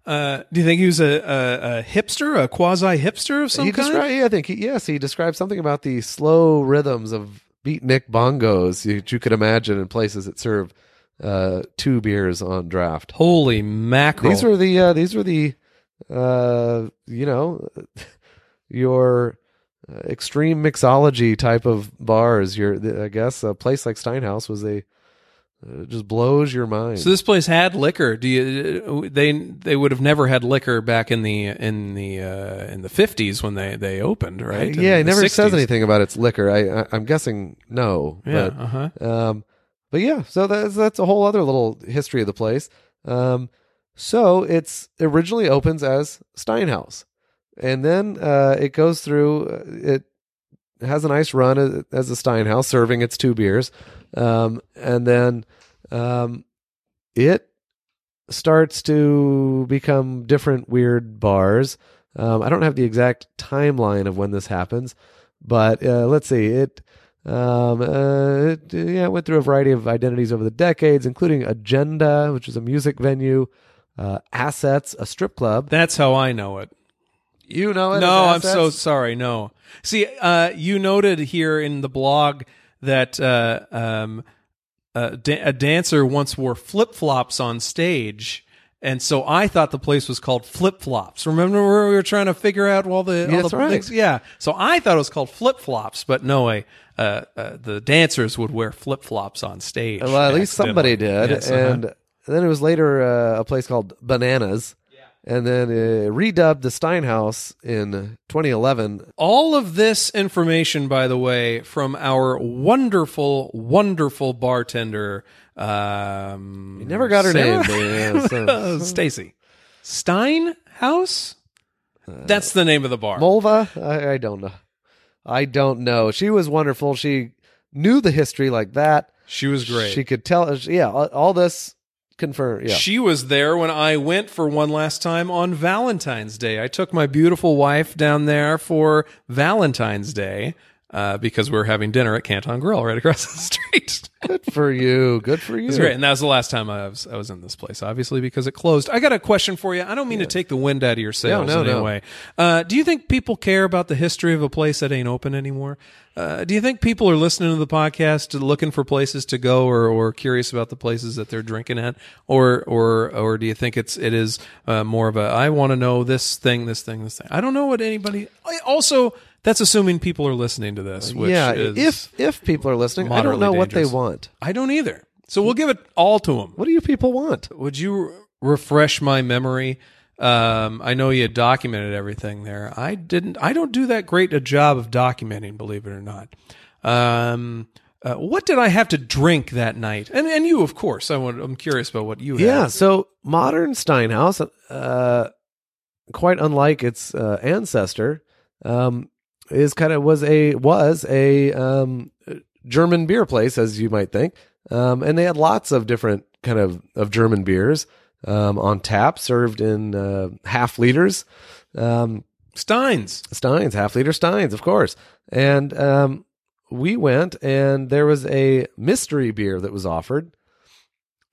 uh, do you think he was a, a, a hipster, a quasi hipster of some he kind? described, yeah, I think, he, yes, he described something about the slow rhythms of beatnik bongos that you could imagine in places that serve uh, two beers on draft. Holy mackerel! These were the uh, these were the uh, you know your uh, extreme mixology type of bars. Your I guess a place like Steinhaus was a uh, just blows your mind. so this place had liquor. Do you? They they would have never had liquor back in the in the uh, in the fifties when they they opened, right? In yeah, it never says anything about its liquor. I, I I'm guessing no. Yeah, but uh huh. Um, but yeah, so that's that's a whole other little history of the place. Um, so it's originally opens as Steinhaus, and then uh, it goes through. uh, It has a nice run as, a Steinhaus, serving its two beers, um, and then um, it starts to become different weird bars. Um, I don't have the exact timeline of when this happens, but uh, let's see it. Um, uh, it, yeah, it went through a variety of identities over the decades, including Agenda, which is a music venue, uh, Assets, a strip club. That's how I know it. You know it. No, I'm so sorry. No. See, uh, you noted here in the blog that uh, um, uh, da- a dancer once wore flip flops on stage. And so I thought the place was called Flip Flops. Remember where we were trying to figure out all the, all That's the right. things? Yeah. So I thought it was called Flip Flops, but no, I, uh, uh, the dancers would wear flip flops on stage. Well, at least somebody did, Yes, uh-huh. and then it was later uh, a place called Bananas, and then uh, redubbed the Steinhaus in 2011. All of this information, by the way, from our wonderful, wonderful bartender. Um, You never got her Sarah- name, yeah, so- Stacy Steinhaus. That's the name of the bar. Mulva? I, I don't know. I don't know. She was wonderful. She knew the history like that. she was great. She could tell. Yeah, all, all this confirmed. Yeah. She was there when I went for one last time on Valentine's Day. I took my beautiful wife down there for Valentine's Day uh, because we were having dinner at Canton Grill right across the street. Good for you. Good for you. Was great, and that was the last time I was I was in this place, obviously because it closed. I got a question for you. I don't mean to take the wind out of your sails no, in no. any way. Uh, do you think people care about the history of a place that ain't open anymore? Uh, do you think people are listening to the podcast, looking for places to go, or, or curious about the places that they're drinking at, or or or do you think it's it is uh, more of a I want to know this thing, this thing, this thing? I don't know what anybody. I- Also, that's assuming people are listening to this. Which yeah. is, If if people are listening, I don't know what they want. I don't either. So we'll give it all to them. What do you people want? Would you refresh my memory? Um, I know you documented everything there. I didn't. I don't do that great a job of documenting, believe it or not. Um, uh, what did I have to drink that night? And and you, of course. I want, I'm curious about what you had. Yeah. So modern Steinhaus, uh, quite unlike its uh, ancestor, um, is kind of was a was a um, German beer place, as you might think, um, and they had lots of different kind of of German beers um, on tap, served in uh, half liters. Um, Steins. Steins, half liter Steins, of course. And um, we went, and there was a mystery beer that was offered.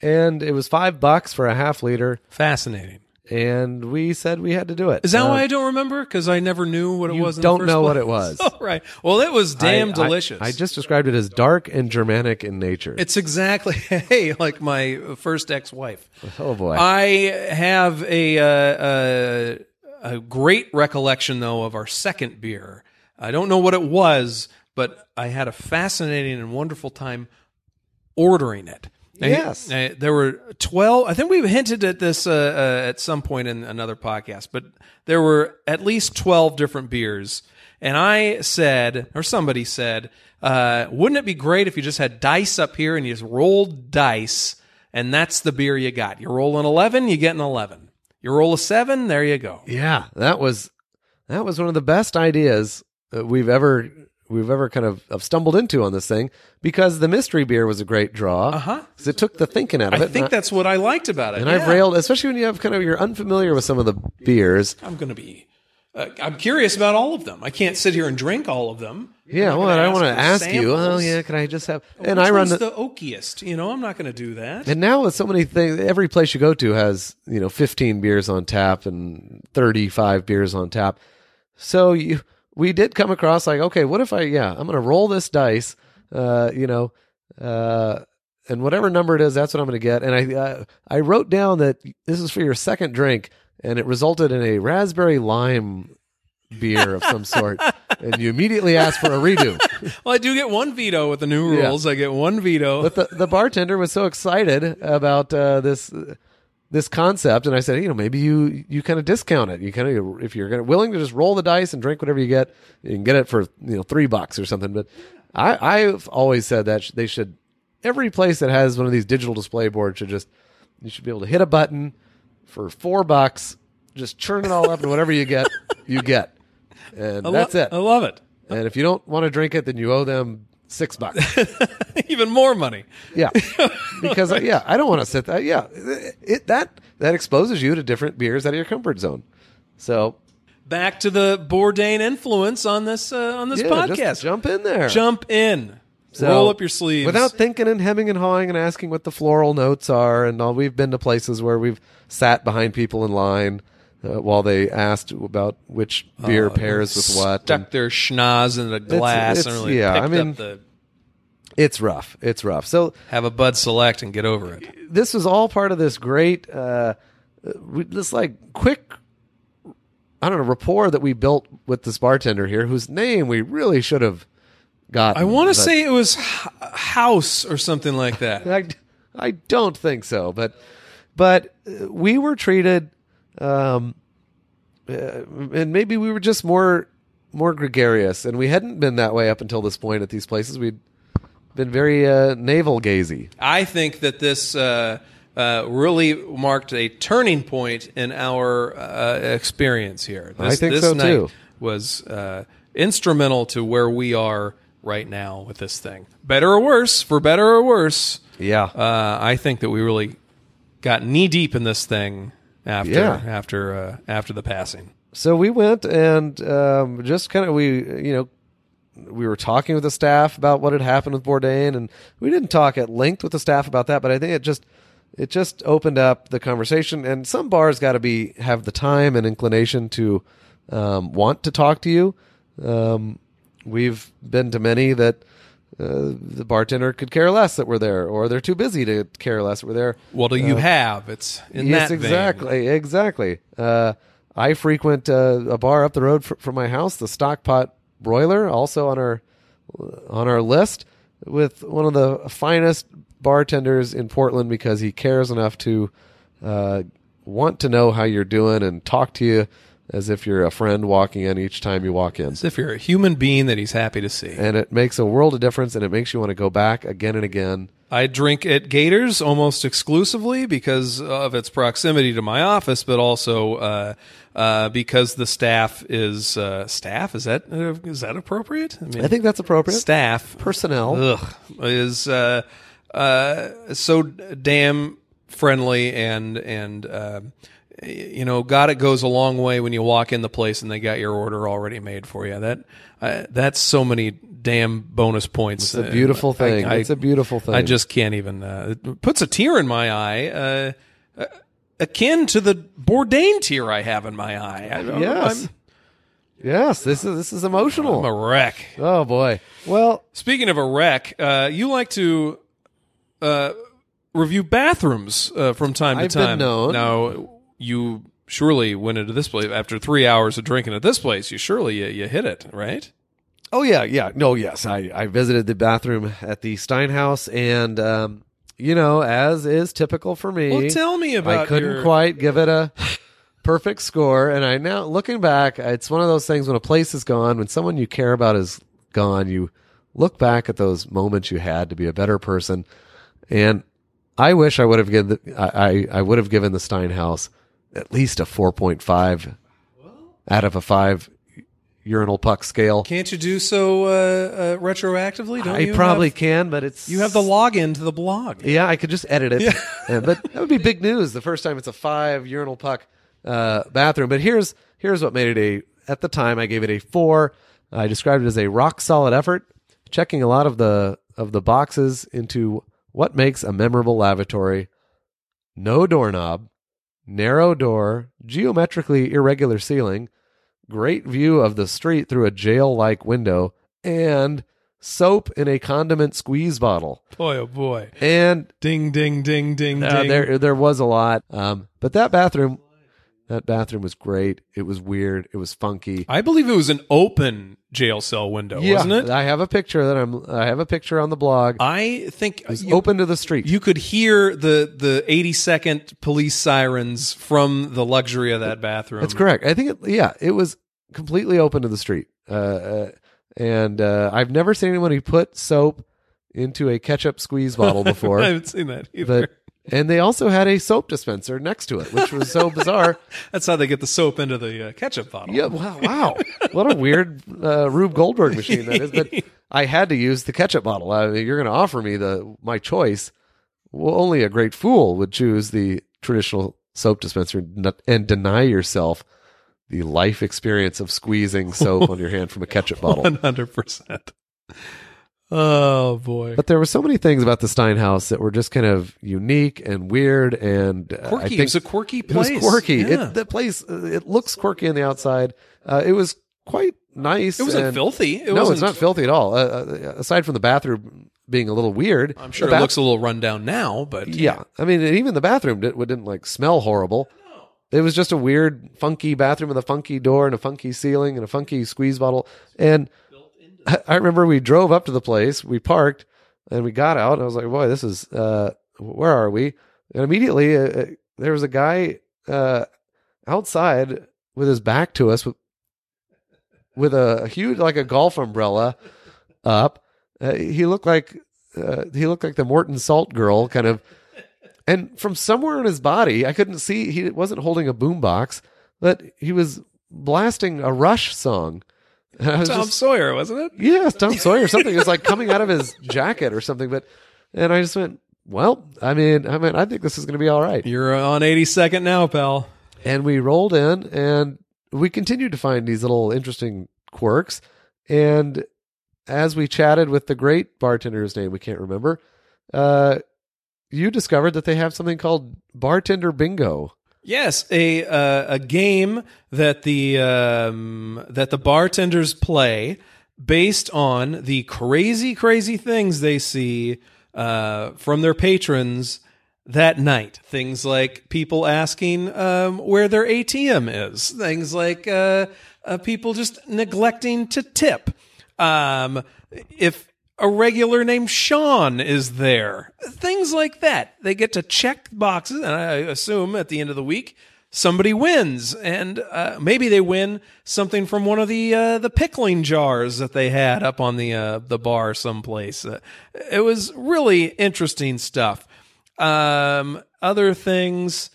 and it was five bucks for a half liter, Fascinating. And we said we had to do it. Is that Uh, why I don't remember? Because I never knew what it You was. In don't the first know what it was. Oh, right. Well, it was damn I- I- delicious. I, just described it as dark and Germanic in nature. It's exactly hey, like my first ex-wife. oh boy. I have a, uh, a a great recollection though of our second beer. I don't know what it was, but I had a fascinating and wonderful time ordering it. I- Yes. I- there were twelve. I think we hinted at this uh, uh, at some point in another podcast, but there were at least twelve different beers. And I said, or somebody said, uh, wouldn't it be great if you just had dice up here and you just rolled dice, and that's the beer you got? You roll an eleven, you get an eleven. You roll a seven, there you go. Yeah, that was that was one of the best ideas that we've ever we've ever kind of, of stumbled into on this thing because the mystery beer was a great draw. Uh-huh. 'Cause it took the thinking out of it. I it. think and that's what I liked about it. and I've Yeah. railed, especially when you have kind of you're unfamiliar with some of the beers. I'm going to be. Uh, I'm curious about all of them. I can't sit here and drink all of them. Yeah, well, I want to ask you. Oh, samples. yeah, can I just have? Which and I run one's the, the oakiest. You know, I'm not going to do that. And now with so many things, every place you go to has you know 15 beers on tap and 35 beers on tap. So you, we did come across like, okay, what if I, yeah, I'm going to roll this dice, uh, you know, uh, and whatever number it is, that's what I'm going to get. And I, uh, I wrote down that this is for your second drink, and it resulted in a raspberry lime beer of some sort. and you immediately asked for a redo. well, I do get one veto with the new Yeah. rules. I get one veto. But the, the bartender was so excited about uh, this this concept, and I said, you know, maybe you you kind of discount it. You kind of if you're gonna, willing to just roll the dice and drink whatever you get, you can get it for you know three bucks or something. But I I've always said that they should every place that has one of these digital display boards should just you should be able to hit a button for four bucks, just churn it all up, and whatever you get, you get, and lo- that's it. I love it. And if you don't want to drink it, then you owe them six bucks. Even more money. Yeah, because uh, yeah, I don't want to sit that. Yeah, it that that exposes you to different beers out of your comfort zone. So Back to the Bourdain influence on this uh, on this yeah, podcast. jump in there, Jump in. So, Roll up your sleeves. without thinking and hemming and hawing and asking what the floral notes are. And all we've been to places where we've sat behind people in line uh, while they asked about which beer pairs with what. Stuck and their schnoz in a glass it's- and really yeah, I picked mean- up the it's rough. It's rough. So have a Bud Select and get over it. this was all part of this great, uh, we- this like quick, I don't know, rapport that we built with this bartender here, whose name we really should have got. I want to say it was H- House or something like that. I, I don't think so, but but uh, we were treated, um, uh, and maybe we were just more more gregarious, and we hadn't been that way up until this point at these places. We'd been very uh, navel gazy. I think that this uh, uh, really marked a turning point in our uh, experience here. This, I think this so, night too. Was uh, instrumental to where we are right now with this thing. Better or worse, for better or worse. Yeah. Uh, I think that we really got knee deep in this thing after Yeah. after uh, after the passing. so we went and um, just kind of we you know we were talking with the staff about what had happened with Bourdain, and we didn't talk at length with the staff about that, but I think it just it just opened up the conversation. And some bars got to be have the time and inclination to um, want to talk to you. Um, we've been to many that. Uh, the bartender could care less that we're there, or they're too busy to care less that we're there. What do you have? It's in yes, that vein. exactly, exactly. Uh, I frequent uh, a bar up the road fr- from my house, the Stockpot Broiler, also on our on our list, with one of the finest bartenders in Portland because he cares enough to uh, want to know how you're doing and talk to you as if you're a friend walking in each time you walk in. As if you're a human being that he's happy to see. And it makes a world of difference, and it makes you want to go back again and again. I drink at Gators almost exclusively because of its proximity to my office, but also uh, uh, because the staff is uh, staff. Is that uh, is that appropriate? I mean, I think that's appropriate. staff Personnel. ugh, is uh, uh, so damn friendly and and uh, you know, God, it goes a long way when you walk in the place and they got your order already made for you. That uh, that's so many damn bonus points. It's a beautiful Uh, thing. I, it's a beautiful thing. I just can't even. Uh, it puts a tear in my eye, uh, uh, akin to the Bourdain tear I have in my eye. I, yes, I'm, yes. This is this is emotional. I'm a wreck. oh boy. Well, Speaking of a wreck, uh, you like to uh, review bathrooms uh, from time to I've been time. known. Now, you surely went into this place after three hours of drinking at this place. You surely you, you hit it, right? Oh yeah, yeah. No, yes. I, I visited the bathroom at the Steinhaus, and um, you know, as is typical for me, Well, tell me about. I couldn't your- quite give it a perfect score. And I now looking back, it's one of those things when a place is gone, when someone you care about is gone, you look back at those moments you had to be a better person. And I wish I would have given the, I, I, I would have given the Steinhaus at least a four point five out of a five urinal puck scale. Can't you do so uh, uh, retroactively? Don't I you probably have, can, but it's you have the login to the blog. Yeah, I could just edit it. Uh, but that would be big news the first time it's a five urinal puck uh, bathroom. But here's here's what made it a. At the time, I gave it a four. I described it as a rock solid effort, checking a lot of the of the boxes into what makes a memorable lavatory. No doorknob, narrow door, geometrically irregular ceiling, great view of the street through a jail like window, and soap in a condiment squeeze bottle. Boy, oh boy! And Ding, ding, ding, ding, uh, ding. there there was a lot. Um, but that bathroom, that bathroom was great. It was weird. It was funky. I believe it was an open jail cell window, wasn't it? I have a picture that I'm. I have a picture on the blog. I think It was you, open to the street. you could hear the the 80 second police sirens from the luxury of that bathroom. That's correct. I think it. Yeah, it was completely open to the street. Uh, uh, and uh, I've never seen anyone who put soap into a ketchup squeeze bottle before. I haven't seen that either. but and they also had a soap dispenser next to it, which was so bizarre. That's how they get the soap into the uh, ketchup bottle. Yeah, wow, wow. What a weird uh, Rube Goldberg machine that is. But I had to use the ketchup bottle. I mean, you're going to offer me the my choice. Well, only a great fool would choose the traditional soap dispenser and, and deny yourself the life experience of squeezing soap on your hand from a ketchup bottle. 100%. Oh boy. But there were so many things about the Steinhaus that were just kind of unique and weird and uh, I Quirky. think it was a quirky place. It was quirky. Yeah. It, the place uh, it looks quirky on the outside. Uh, it was quite nice. It wasn't and- filthy. It no, wasn't, it's not filthy at all. Uh, uh, aside from the bathroom being a little weird, I'm sure the it looks a little run down now, but Yeah, I mean, even the bathroom did, didn't like smell horrible. It was just a weird, funky bathroom with a funky door and a funky ceiling and a funky squeeze bottle. And I remember we drove up to the place, we parked, and we got out. And I was like, "Boy, this is uh, where are we?" And immediately, uh, uh, there was a guy uh, outside with his back to us, with, with a huge, like a golf umbrella up. Uh, he looked like uh, he looked like the Morton Salt girl, kind of. And from somewhere in his body, I couldn't see. He wasn't holding a boombox, but he was blasting a Rush song. Tom just, Sawyer, wasn't it? Yes, Tom Sawyer or something. It was like coming out of his jacket or something. But and I just went, well, I mean, I mean, I think this is going to be all right. You're on 82nd now, pal. And we rolled in, and we continued to find these little interesting quirks. And as we chatted with the great bartender's name we can't remember, uh, you discovered that they have something called bartender bingo. Yes, a uh, a game that the um, that the bartenders play based on the crazy, crazy things they see uh, from their patrons that night. Things like people asking um, where their ATM is. Things like uh, uh, people just neglecting to tip. Um, if a regular named Sean is there, things like that. They get to check boxes, and I assume at the end of the week somebody wins, and uh, maybe they win something from one of the uh, the pickling jars that they had up on the uh, the bar someplace. Uh, it was really interesting stuff. Um, other things.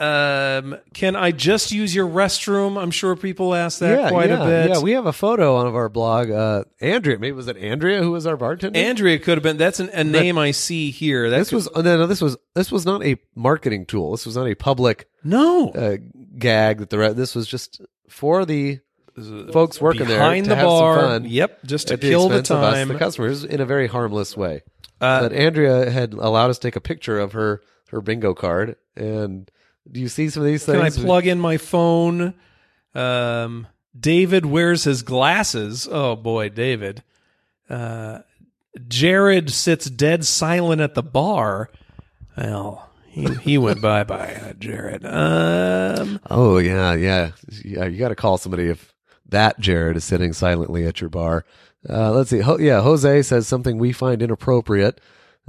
Um, can I just use your restroom? I'm sure people ask that yeah, quite yeah, a bit. Yeah, we have a photo on of our blog. Uh, Andrea, maybe was it Andrea who was our bartender? Andrea could have been. That's an, a name I see here. That this could- was oh, no, no, this was this was not a marketing tool. This was not a public no uh, gag that the this was just for the folks working behind there the have some bar. fun Yep, just to the kill the expense of us, time. the customers, in a very harmless way. Uh, but Andrea had allowed us to take a picture of her her bingo card. And do you see some of these things? Can I plug in my phone? Um, David wears his glasses. Oh boy, David. Uh, Jared sits dead silent at the bar. Well, he he went bye bye, uh, Jared. Um, Oh yeah, yeah, yeah. You got to call somebody if that Jared is sitting silently at your bar. Uh, let's see. Ho- yeah, Jose says something we find inappropriate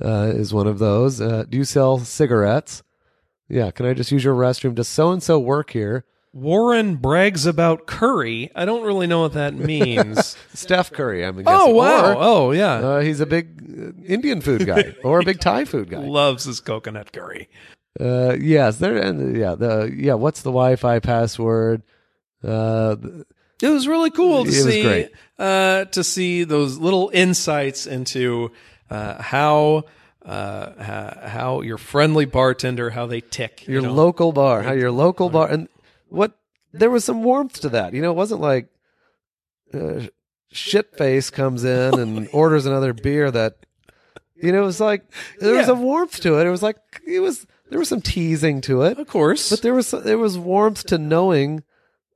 uh, is one of those. Uh, do you sell cigarettes? Yeah. Can I just use your restroom? Does so and so work here? Warren brags about curry. I don't really know what that means. Steph Curry. I'm guessing. oh wow! Or, oh yeah. uh, he's a big uh, Indian food guy or a big Thai food guy. Loves his coconut curry. Uh, yes, there and yeah, the yeah. What's the Wi-Fi password? Uh, It was really cool to It was see great. Uh, to see those little insights into uh, how uh, how your friendly bartender how they tick. you your know? local bar, how your local bar, and what there was some warmth to that. You know, it wasn't like uh, shitface comes in and orders another beer that. You know, it was like there was Yeah. a warmth to it. It was like it was there was some teasing to it. of course. But there was there was warmth to knowing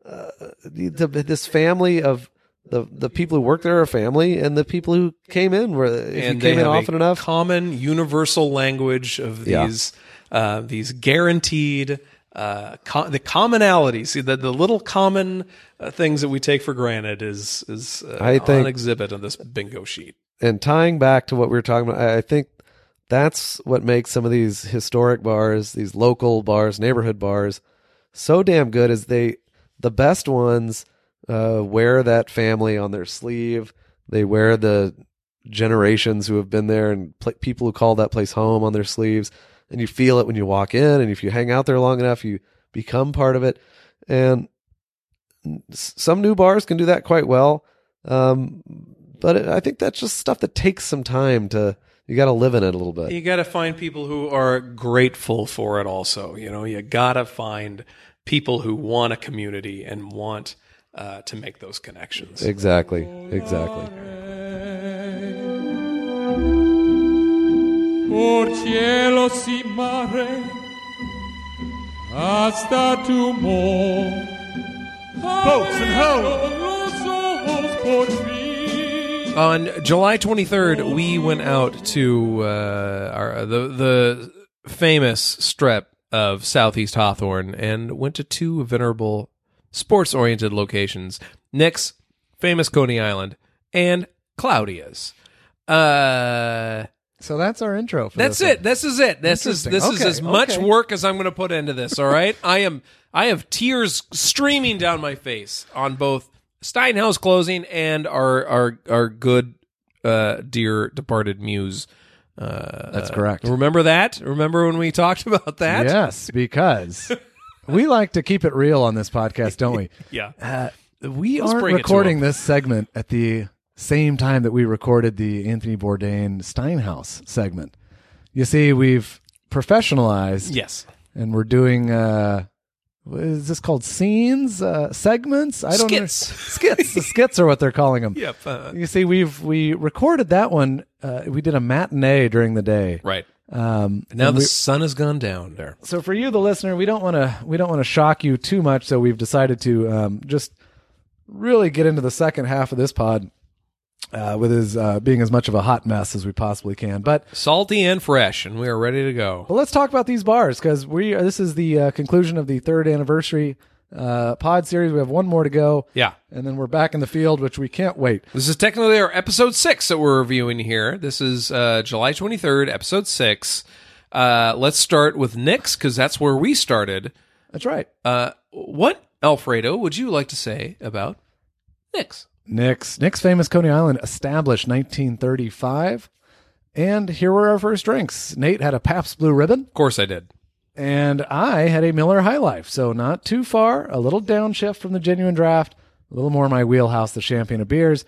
uh, the, the, this family of the the people who work there are family, and the people who came in were if and you came in often enough. common universal language of Yeah. these uh, these guaranteed uh, the commonalities, see the the little common uh, things that we take for granted is is uh, I think- on exhibit on this bingo sheet. and tying back to what we were talking about, I I think that's what makes some of these historic bars, these local bars, neighborhood bars, so damn good. Is they the best ones uh, wear that family on their sleeve. They wear the generations who have been there and pl- people who call that place home on their sleeves, and you feel it when you walk in. And if you hang out there long enough, you become part of it. And some new bars can do that quite well. Um, but it, I think that's just stuff that takes some time to. You got to live in it a little bit. You got to find people who are grateful for it. Also, you know, you got to find people who want a community and want uh, to make those connections. Exactly. Exactly. Por cielos y mare hasta tu. Boats and hoes. On July 23rd, we went out to uh, our the the famous strip of Southeast Hawthorne and went to two venerable sports-oriented locations: Nick's, famous Coney Island, and Claudia's. Uh, So that's our intro. For that's this it. This is it. This is Interesting. this is Okay, as much okay. work as I'm going to put into this. All right. I am. I have tears streaming down my face on both Steinhaus closing and our our our good uh, dear departed muse. Uh, That's correct. Remember that? Remember when we talked about that? Yes, because we like to keep it real on this podcast, don't we? Yeah. Uh, we Let's aren't bring it to recording this segment at the same time that we recorded the Anthony Bourdain Steinhaus segment. You see, we've professionalized Yes. and we're doing uh what is this called scenes uh segments i don't know Skits. skits the skits are what they're calling them Yep. Uh, you see we've we recorded that one uh we did a matinee during the day right. Um Now the sun has gone down there. so for you the listener we don't want to we don't want to shock you too much so we've decided to um just really get into the second half of this pod uh, with his uh, being as much of a hot mess as we possibly can, but Salty and fresh, and we are ready to go. Well, let's talk about these bars because we this is the uh, conclusion of the third anniversary uh, pod series. We have one more to go, Yeah. and then we're back in the field, which we can't wait. This is technically our episode six that we're reviewing here. This is uh, July 23rd, episode six. Uh, let's start with Nick's because that's where we started. That's right. Uh, what, Alfredo, would you like to say about Nick's? Nick's Nick's famous Coney Island established 1935, and here were our first drinks. Nate had a Pabst Blue Ribbon. Of course I did. And I had a Miller High Life, so not too far, a little downshift from the genuine draft, a little more my wheelhouse, the champagne of beers.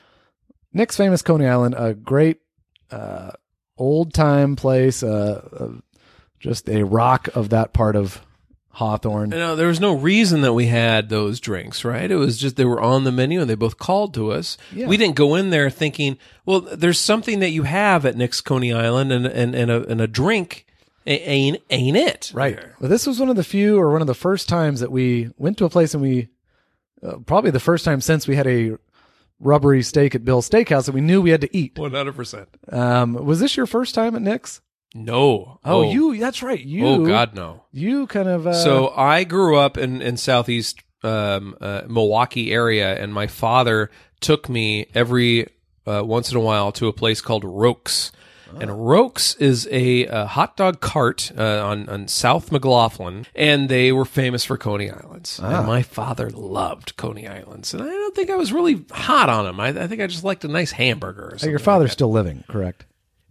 Nick's famous Coney Island, a great uh, old time place, uh, uh, just a rock of that part of Hawthorne. No, there was no reason that we had those drinks, right? It was just they were on the menu and they both called to us. Yeah. We didn't go in there thinking, well, there's something that you have at Nick's Coney Island and and, and, a, and a drink ain't ain't it? Right. Well, this was one of the few or one of the first times that we went to a place and we, uh, probably the first time since we had a rubbery steak at Bill's Steakhouse that we knew we had to eat. One hundred percent. Um, was this your first time at Nick's? No. Oh, you, that's right. You, Oh God, no. you kind of, uh, So I grew up in in southeast um, uh, Milwaukie area, and my father took me every uh, once in a while to a place called Rokes. And Rokes is a, uh hot dog cart uh, on on South McLoughlin, and they were famous for Coney Islands. And my father loved Coney Islands, and I don't think I was really hot on them. I, I think I just liked a nice hamburger. Or something your like father's that. still living, correct?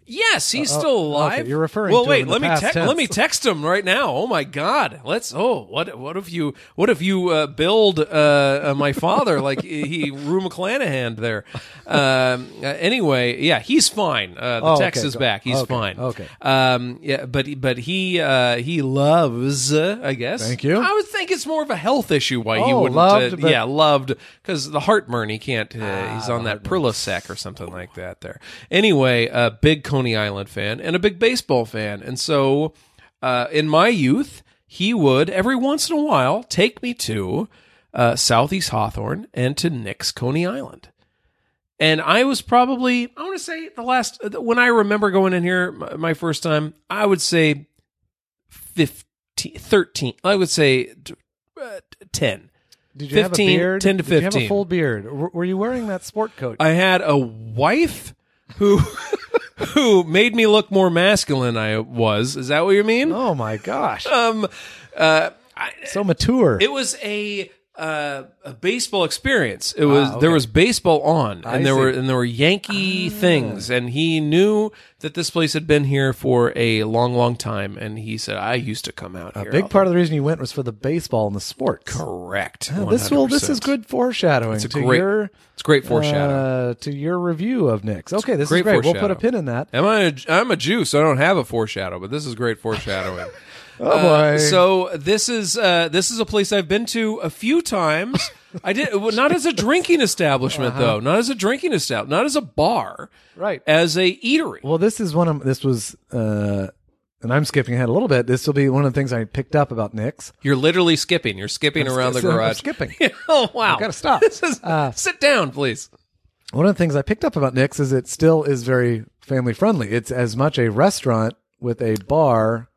Yes, he's still alive. okay, you're referring Well, to wait. him in the Let me past te- tense. let me text him right now. Oh my God. Let's. Oh, what what if you what if you uh, build uh, uh, my father like he Rue McClanahan there? Um, uh, anyway, yeah, he's fine. Uh, the Oh, text okay, is go- back. He's okay, fine. okay. Um, yeah, but but he uh, he loves. Uh, I guess. Thank you. I would think it's more of a health issue why he Oh, wouldn't. loved, uh, but- yeah, loved because the heartburn. He can't. Uh, Ah, he's on that Prilosec or something like that. There. Anyway, a big Coney Island fan and a big baseball fan, and so uh, in my youth, he would every once in a while take me to uh, Southeast Hawthorne and to Nick's Coney Island. And I was probably, I want to say the last, when I remember going in here my, first time, I would say 15, 13, I would say uh, 10. Did you have a 15, beard? 10 to Did you have a full beard? Were you wearing that sport coat? I had a wife who who made me look more masculine I was. Is that what you mean? oh my gosh. Um uh I, so mature. it was a uh, a baseball experience. It was Ah, okay. there was baseball on, and I there were see. Ah. and there were Yankee things, and he knew that this place had been here for a long, long time, and he said, "I used to come out a here." big part of the reason you went was for the baseball and the sport. correct. This will. This is good foreshadowing a to great- your It's great foreshadowing. uh, to your review of Nick's. Okay, this great is great. We'll put a pin in that. Am I? A, I'm a Jew, so I don't have a foreshadow, but this is great foreshadowing. Oh Uh, boy. so this is uh, this is a place I've been to a few times. I did well, not as a drinking establishment though, not as a drinking establishment, not as a bar, Uh-huh. Right. As a eatery. Well, this is one of this was, uh, and I'm skipping ahead a little bit. This will be one of the things I picked up about Nick's. You're literally skipping. You're skipping around the So I'm garage. skipping. oh wow! i gotta stop. This is- Uh, sit down, please. One of the things I picked up about Nick's is it still is very family friendly. It's as much a restaurant with a bar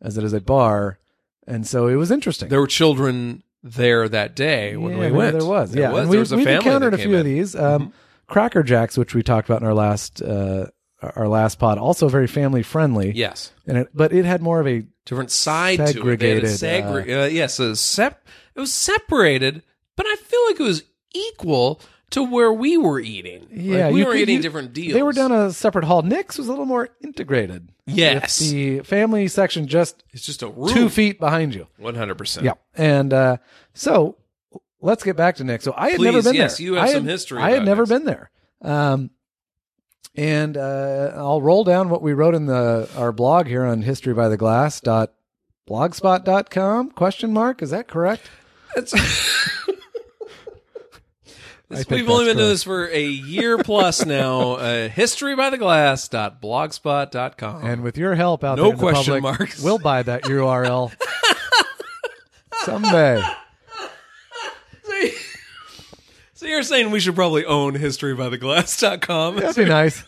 as it is a bar, and so it was interesting. There were children there that day when yeah, we went. There was, yeah. was. And there we, was a we've encountered a few of in. Mm-hmm. these. Um, Cracker Jacks, which we talked about in our last uh, our last pod, also very family friendly. Yes. and it, but it had more of a different side to it. They had a Segregated, segre- uh, yes, a sep- it was separated, but I feel like it was equal to where we were eating. Like, yeah. we you were could- eating you- different deals. They were down a separate hall. Nick's was a little more integrated. Yes. with the family section just It's just a room. two feet behind you. One hundred percent. Yeah. And uh, so let's get back to Nick. So I had Please, never been yes, there. you have I some had- history I had about never Nick's. been there. Um, and uh, I'll roll down what we wrote in the our blog here on historybytheglass.blogspot.com. Question mark. Is that correct? This- we've only been doing this for a year plus now. Uh, historybytheglass.blogspot.com. And with your help out No there in the question public, marks. we'll buy that URL someday. so you're saying we should probably own historybytheglass.com? That'd be nice.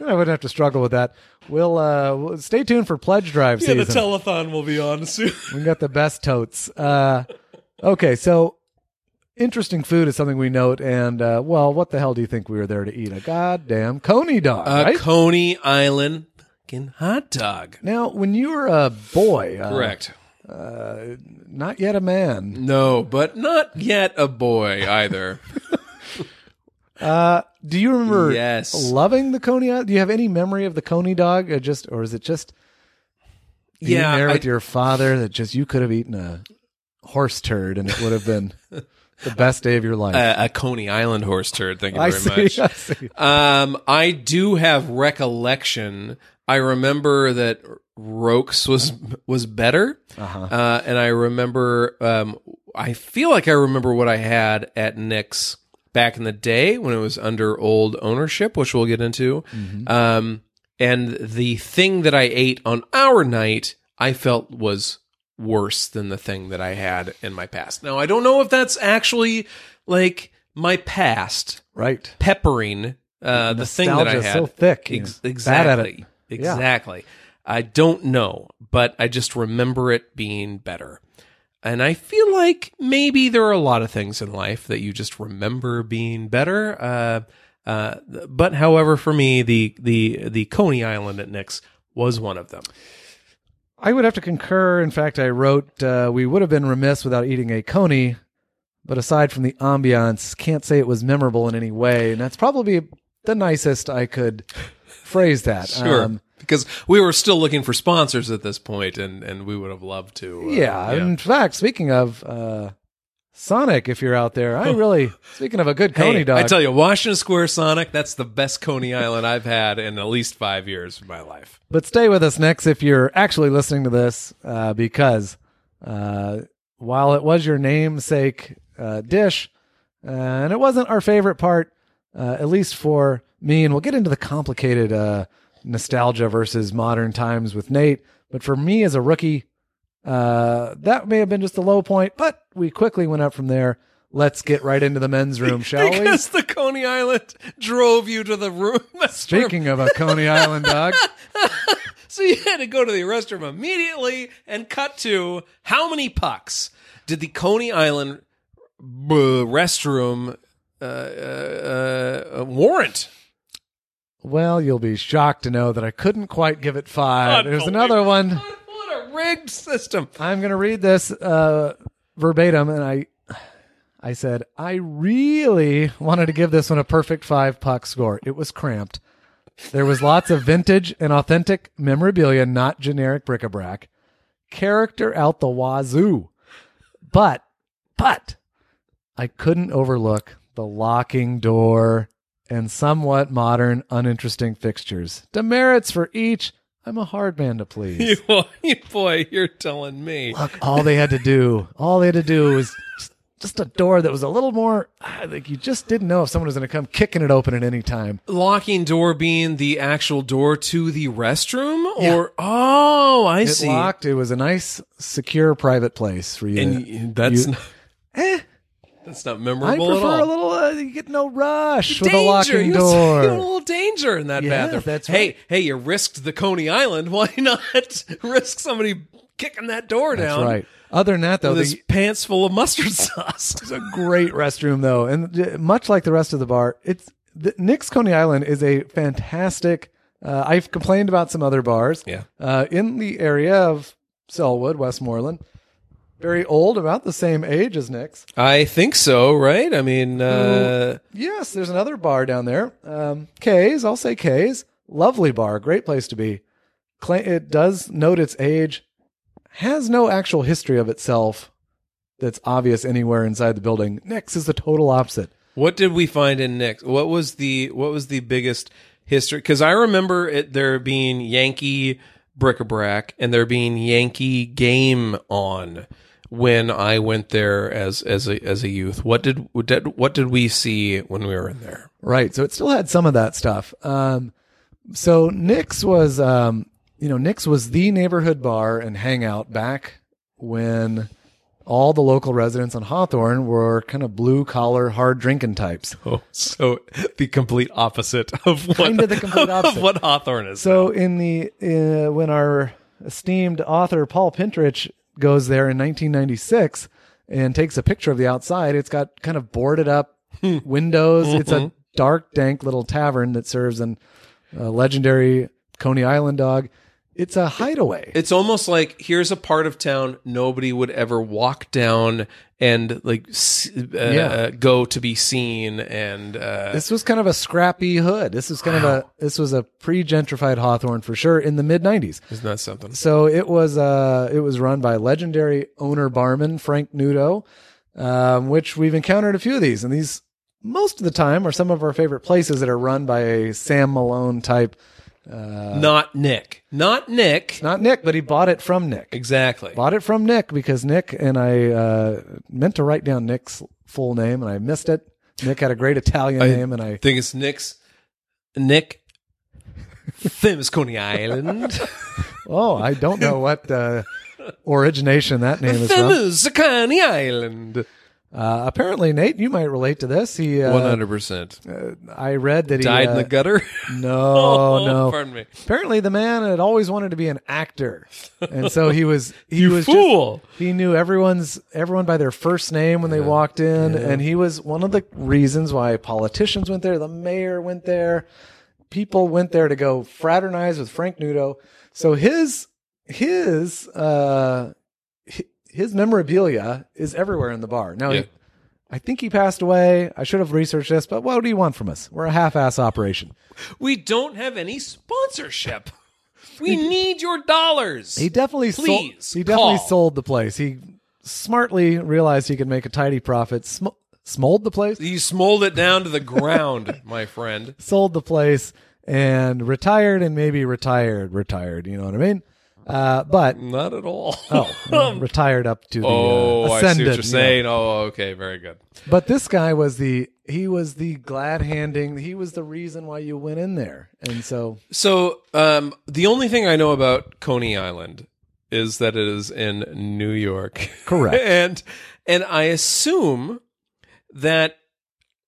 I wouldn't have to struggle with that. We'll, uh, we'll stay tuned for pledge drive Yeah, season. the telethon will be on soon. We got the best totes. Uh, okay, so interesting food is something we note, and uh, well, what the hell do you think we were there to eat? A goddamn coney dog, A right? Coney Island fucking hot dog. now, when you were a boy, uh, Correct. not yet a man, No, but not yet a boy either. uh, do you remember Yes. loving the coney? Do you have any memory of the coney dog, or just, or is it just being Yeah, there I- with your father that just you could have eaten a horse turd and it would have been the best day of your life. a, a Coney Island horse turd. Thank you I very see. much. I see. Um, I do have recollection. I remember that Rokes was was better, Uh-huh. uh, and I remember. Um, I feel like I remember what I had at Nick's back in the day when it was under old ownership, which we'll get into. Um, and the thing that I ate on our night, I felt was worse than the thing that I had in my past. Now I don't know if that's actually like my past Right. peppering uh, the thing that I had. so thick. Ex- exactly. at. Yeah. Exactly. I don't know, but I just remember it being better. And I feel like maybe there are a lot of things in life that you just remember being better. Uh, uh, but however, for me, the the the Coney Island at Nick's was one of them. I would have to concur. In fact, I wrote, uh, we would have been remiss without eating a coney, but aside from the ambiance, can't say it was memorable in any way. And that's probably the nicest I could phrase that. Sure. Um, because we were still looking for sponsors at this point, and, and we would have loved to. uh, yeah, In fact, speaking of uh, Sonic, if you're out there, I really, speaking of a good coney Hey, dog, I tell you, Washington Square Sonic, that's the best Coney Island I've had in at least five years of my life. But stay with us next if you're actually listening to this, uh, because uh, while it was your namesake uh, dish, uh, and it wasn't our favorite part, uh, at least for me, and we'll get into the complicated uh, nostalgia versus modern times with Nate. But for me as a rookie, uh, that may have been just the low point, but we quickly went up from there. Let's get right into the men's room, shall we? because the Coney Island drove you to the room. Speaking of a Coney Island dog, So you had to go to the restroom immediately and cut to how many pucks did the Coney Island b- restroom uh, uh, uh, warrant? Well, you'll be shocked to know that I couldn't quite give it five. There's another one. Rigged system. I'm going to read this uh, verbatim, and I, I said I really wanted to give this one a perfect five puck score. It was cramped. There was lots of vintage and authentic memorabilia, not generic bric-a-brac. Character out the wazoo, but, but, I couldn't overlook the locking door and somewhat modern, uninteresting fixtures. Demerits for each. I'm a hard man to please. You boy, you boy, you're telling me. Look, all they had to do, all they had to do was just, just a door that was a little more, like you just didn't know if someone was going to come kicking it open at any time. Locking door being the actual door to the restroom, or oh, I see It see. locked. It was a nice, secure, private place for you. And that's you- not, eh, that's not I memorable at prefer all. a little. Uh, you get no rush with danger. a locking You door. You a little danger in that Yeah, bathroom. that's hey, right. hey, you risked the Coney Island. Why not risk somebody kicking that door That's down? right. Other than that, though, With his the, pants full of mustard sauce. It's a great restroom though, and much like the rest of the bar, it's the, Nick's Coney Island is a fantastic. Uh, I've complained about some other bars, Yeah. uh, in the area of Sellwood, Westmoreland. Very old, about the same age as Nick's. I think so, right? I mean, uh, Yes, there's another bar down there. Um, K's, I'll say K's. Lovely bar, great place to be. Cla it does note its age, has no actual history of itself that's obvious anywhere inside the building. Nick's is the total opposite. what did we find in Nick's? What was the what was the biggest history? Because I remember it there being Yankee bric-a-brac and there being Yankee game on when I went there as as a as a youth. What did what did, what did we see when we were in there? Right. So it still had some of that stuff. Um, so Nick's was, um, you know, Nick's was the neighborhood bar and hangout back when all the local residents on Hawthorne were kind of blue collar, hard drinking types. Oh, so the complete opposite of what Kinda the complete opposite. of what Hawthorne is. So in the uh, when our esteemed author Paul Pintarich goes there in 1996 and takes a picture of the outside, it's got kind of boarded up hmm. windows. It's a mm-hmm. dark, dank little tavern that serves an a legendary Coney Island dog. it's a hideaway. It's almost like here's a part of town nobody would ever walk down and like uh, Yeah. go to be seen and uh, this was kind of a scrappy hood. This was kind of a this was a pre-gentrified Hawthorne for sure in the mid '90s. isn't that something? So it was uh it was run by legendary owner barman Frank Nudo, um, which we've encountered a few of these, and these most of the time are some of our favorite places that are run by a Sam Malone type. Not Nick, not Nick. Not Nick, but he bought it from Nick. Exactly. Bought it from Nick because Nick and I uh, meant to write down Nick's full name and I missed it. Nick had a great Italian I name, and I think it's Nick's Nick. Famous Coney Island. oh I don't know what uh, origination that name is from. Famous Coney Island. Uh, apparently, Nate, you might relate to this. He, uh, One hundred percent. I read that he Died in uh, the gutter. No, Oh, no. Pardon me. Apparently, the man had always wanted to be an actor, and so he was he You was just- fool. he knew everyone's everyone by their first name when they walked in, and he was one of the reasons why politicians went there. The mayor went there. People went there to go fraternize with Frank Nudo. So his his uh his memorabilia is everywhere in the bar. Now, Yeah. he, I think he passed away. I should have researched this, but what do you want from us? We're a half-ass operation. We don't have any sponsorship. We need your dollars. He definitely Please, sold, he definitely call. sold the place. He smartly realized he could make a tidy profit. Sm- smold the place, He smold it down to the ground, my friend. sold the place, and retired and maybe retired, retired. You know what I mean? Uh, but Not at all. oh, uh, retired up to the Oh, uh, I see what you're you know. saying. Oh, okay, very good. But this guy was the he was the glad handing. He was the reason why you went in there, and so So, um, the only thing I know about Coney Island is that it is in New York. Correct. and and I assume that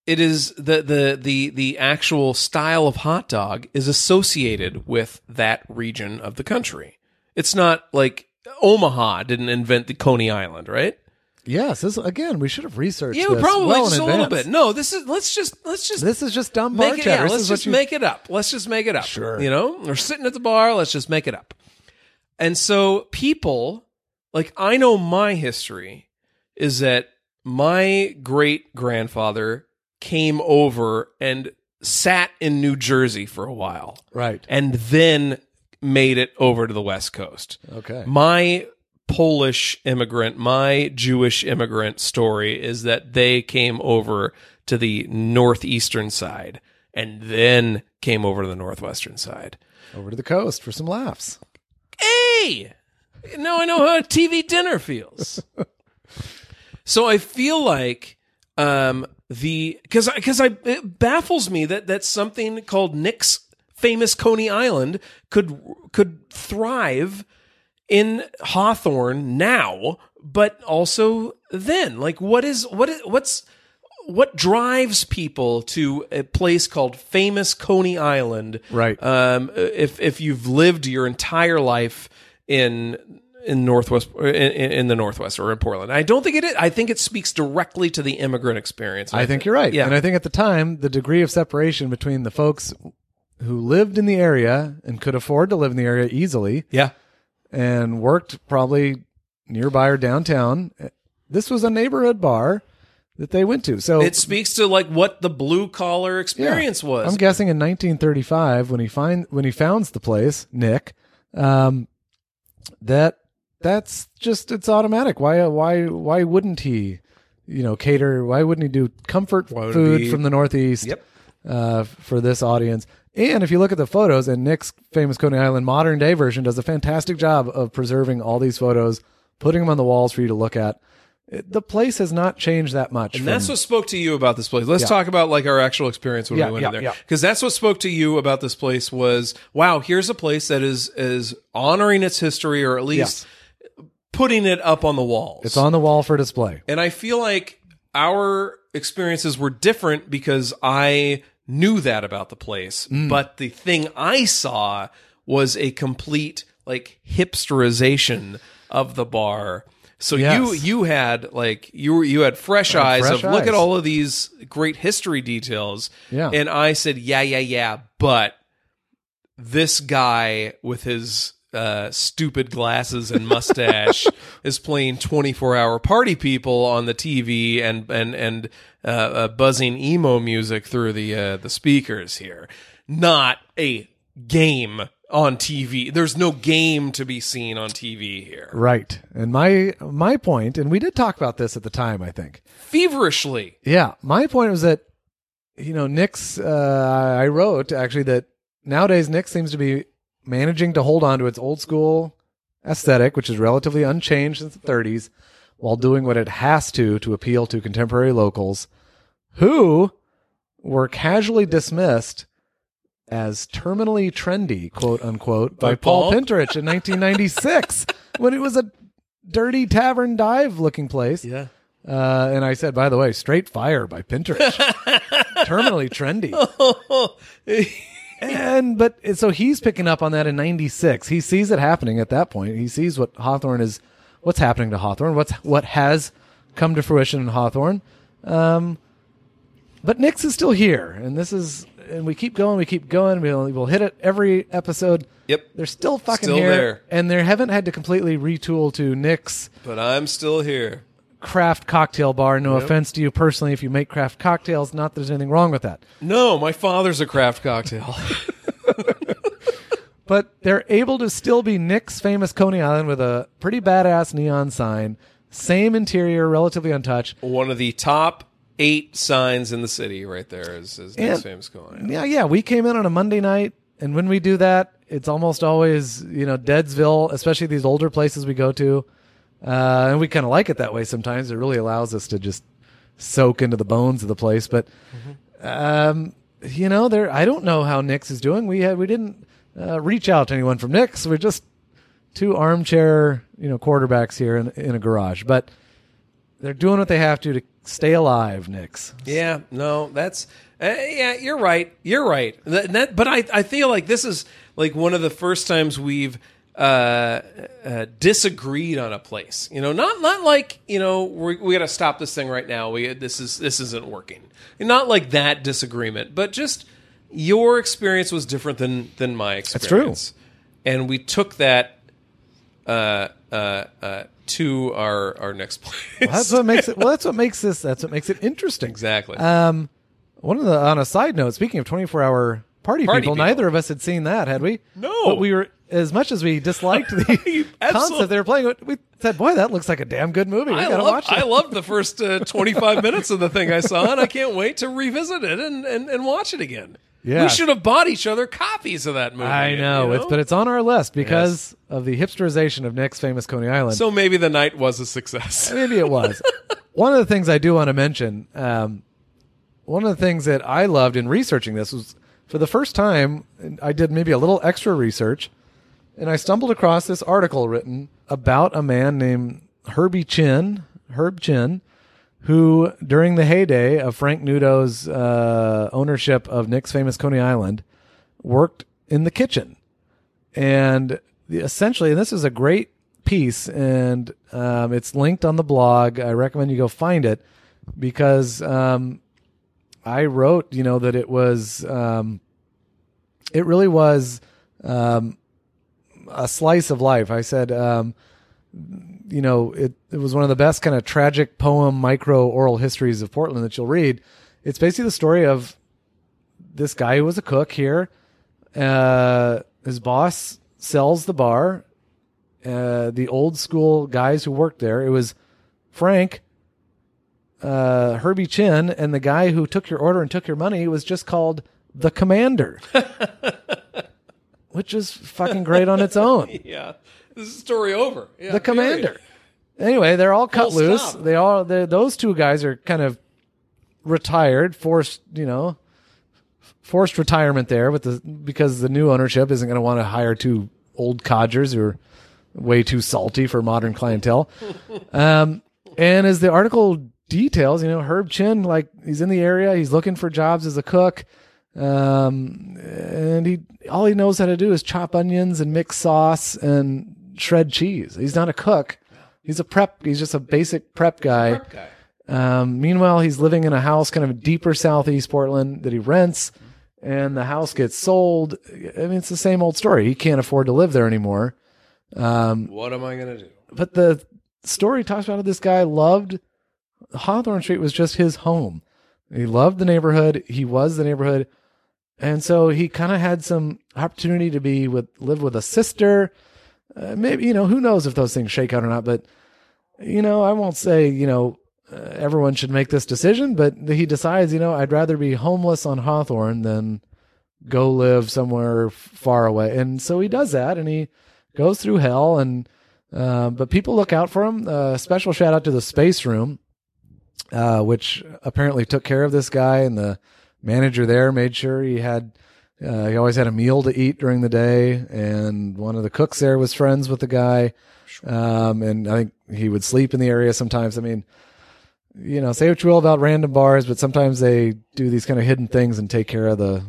it is the the the the actual style of hot dog is associated with that region of the country. It's not like Omaha didn't invent the Coney Island, right? yes, this again we should have researched. Yeah, this probably well just a little bit. No, this is let's just let's just This is just dumb bar it. Yeah, let's just you- make it up. Let's just make it up. Sure. You know, we're sitting at the bar. Let's just make it up. And so people, like I know my history is that my great grandfather came over and sat in New Jersey for a while, right. and then made it over to the West Coast. Okay. My Polish immigrant, my Jewish immigrant story is that they came over to the northeastern side and then came over to the northwestern side. Over to the coast for some laughs. Hey, now I know how a TV dinner feels. so I feel like um, the because because I it baffles me that that something called Nick's famous Coney Island could could thrive in Hawthorne now, but also then. Like, what is what is what's what drives people to a place called famous Coney Island? Right. Um, if if you've lived your entire life in in northwest in, in the northwest or in Portland, I don't think it. Is, I think it speaks directly to the immigrant experience. I think you're right. Yeah. And I think at the time, the degree of separation between the folks who lived in the area and could afford to live in the area easily yeah. and worked probably nearby or downtown, this was a neighborhood bar that they went to. So It speaks to like what the blue collar experience was. I'm guessing in 1935 when he find when he founds the place, Nick, um, that that's just it's automatic. Why why why wouldn't he, you know, cater? Why wouldn't he do comfort food he- from the Northeast? Yep. Uh, for this audience, and if you look at the photos, and Nick's famous Coney Island modern day version does a fantastic job of preserving all these photos, putting them on the walls for you to look at. It- the place has not changed that much. And from- that's what spoke to you about this place. Let's Yeah. talk about like our actual experience when Yeah, we went yeah, in there. yeah. Because that's what spoke to you about this place was wow, here's a place that is is honoring its history or at least putting it up on the walls. it's on the wall for display. and I feel like our experiences were different because I knew that about the place. Mm. But the thing I saw was a complete like hipsterization of the bar. So Yes. you you had like you were you had fresh eyes fresh of look at all of these great history details. Yeah. And I said, Yeah, yeah, yeah, but this guy with his uh, stupid glasses and mustache is playing 24 hour party people on the TV and and and uh, uh, buzzing emo music through the uh, the speakers here. Not a game on TV. There's no game to be seen on TV here. Right. And my my point, and we did talk about this at the time, I think. Feverishly. Yeah, my point was that you know Nick's. Uh, I wrote actually that nowadays Nick seems to be managing to hold on to its old school aesthetic, which is relatively unchanged since the 30s, while doing what it has to to appeal to contemporary locals, who were casually dismissed as terminally trendy, quote unquote, by, By Paul Paul? Pintarich in 1996 when it was a dirty tavern dive looking place. Yeah. Uh, and I said, by the way, straight fire by Pintarich. Terminally trendy. and, but so he's picking up on that in 96. He sees it happening at that point. He sees what Hawthorne is, what's happening to Hawthorne, what's, what has come to fruition in Hawthorne. Um, but Nick's is still here. And this is, and we keep going, we keep going. We'll, we'll hit it every episode. Yep. They're still fucking Still here. there. And they haven't had to completely retool to Nick's But I'm still here. Craft cocktail bar. No offense to you personally if you make craft cocktails. Not that there's anything wrong with that. No, my father's a craft cocktail. But they're able to still be Nick's famous Coney Island with a pretty badass neon sign. Same interior, relatively untouched. One of the top eight signs in the city, right there, is, is Nick's And- famous going. Yeah, yeah. We came in on a Monday night, and when we do that, it's almost always, you know, Deadsville, especially these older places we go to. Uh, and we kind of like it that way sometimes. It really allows us to just soak into the bones of the place. But, um, you know, there, I don't know how Nick's is doing. We had, we didn't uh, reach out to anyone from Nick's. We're just two armchair, you know, quarterbacks here in, in a garage. But they're doing what they have to to stay alive, Nick's. Yeah, no, that's uh, yeah, you're right. You're right. That, that, but I I feel like this is like one of the first times we've uh, uh, disagreed on a place. You know, not not like you know we we got to stop this thing right now. We this is this isn't working. Not like that disagreement, but just your experience was different than than my experience. That's true. and we took that uh, uh, uh, to our our next place. Well, that's what makes it. Well, that's what makes this. That's what makes it interesting. exactly. Um, one of the on a side note, speaking of twenty four hour party, Party people, people. neither of us had seen that, had we? No. But we were as much as we disliked the concept they were playing. We said, "Boy, that looks like a damn good movie. We I gotta loved, watch it." I loved the first uh, 25 minutes of the thing I saw, and I can't wait to revisit it and, and, and watch it again. Yeah. We should have bought each other copies of that movie. I know, you it's but it's on our list because of the hipsterization of Nick's famous Coney Island. so maybe the night was a success. Maybe it was. one of the things I do want to mention, um, one of the things that I loved in researching this was for the first time, I did maybe a little extra research, and I stumbled across this article written about a man named Herbie Chin, Herb Chin, who during the heyday of Frank Nudo's uh, ownership of Nick's famous Coney Island, worked in the kitchen and essentially, and this is a great piece, and um, it's linked on the blog. I recommend you go find it because um, I wrote, you know, that it was, um, it really was um, a slice of life. I said, um, you know, it, it was one of the best kind of tragic poem micro oral histories of Portland that you'll read. It's basically the story of this guy who was a cook here. Uh, his boss sells the bar. Uh, the old school guys who worked there. It was Frank, uh, Herbie Chin, and the guy who took your order and took your money was just called the Commander, which is fucking great on its own. yeah. This is story over. Yeah, the Commander. period. Anyway, they're all cut Full loose. stop. They all those two guys are kind of retired, forced, you know, forced retirement there with the because the new ownership isn't going to want to hire two old codgers who are way too salty for modern clientele. um, and as the article details, you know, Herb Chin, like he's in the area, he's looking for jobs as a cook. Um, and he, all he knows how to do is chop onions and mix sauce and shred cheese. He's not a cook. He's a prep. He's just a basic prep guy. Prep guy. Um, meanwhile, he's living in a house kind of deeper southeast Portland that he rents, and the house gets sold. I mean, it's the same old story. He can't afford to live there anymore. Um, What am I gonna do? but the story talks about how this guy loved Hawthorne Street was just his home. He loved the neighborhood. He was the neighborhood. And so he kind of had some opportunity to be with, live with a sister. Uh, maybe, you know, who knows if those things shake out or not. But, you know, I won't say, you know, uh, everyone should make this decision, but he decides, you know, I'd rather be homeless on Hawthorne than go live somewhere far away. And so he does that and he goes through hell and, uh, but people look out for him. Uh, special shout out to the space room, uh, which apparently took care of this guy, and the manager there made sure he had. Uh, he always had a meal to eat during the day, and one of the cooks there was friends with the guy, um, and I think he would sleep in the area sometimes. I mean, you know, say what you will about random bars, but sometimes they do these kind of hidden things and take care of the,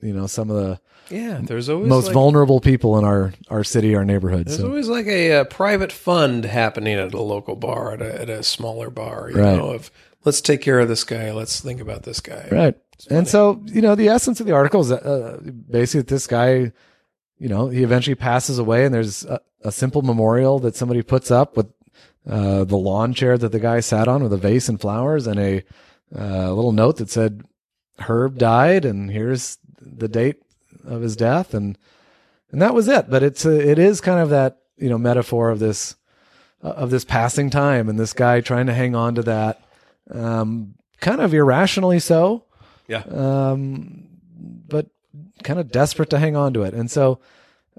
you know, some of the Yeah, there's always most like, vulnerable people in our our city, our neighborhood. There's So always like a, uh private fund happening at a local bar, at a, at a smaller bar. You Right. know, of let's take care of this guy. Let's think about this guy. Right. And so, you know, the essence of the article is uh, basically that this guy, you know, he eventually passes away and there's a, a simple memorial that somebody puts up with uh, the lawn chair that the guy sat on with a vase and flowers and a uh, little note that said Herb died and here's the date of his death. And and that was it. But it's a, it is kind of that, you know, metaphor of this uh, of this passing time and this guy trying to hang on to that um, kind of irrationally so Yeah. um, but kind of desperate to hang on to it. And so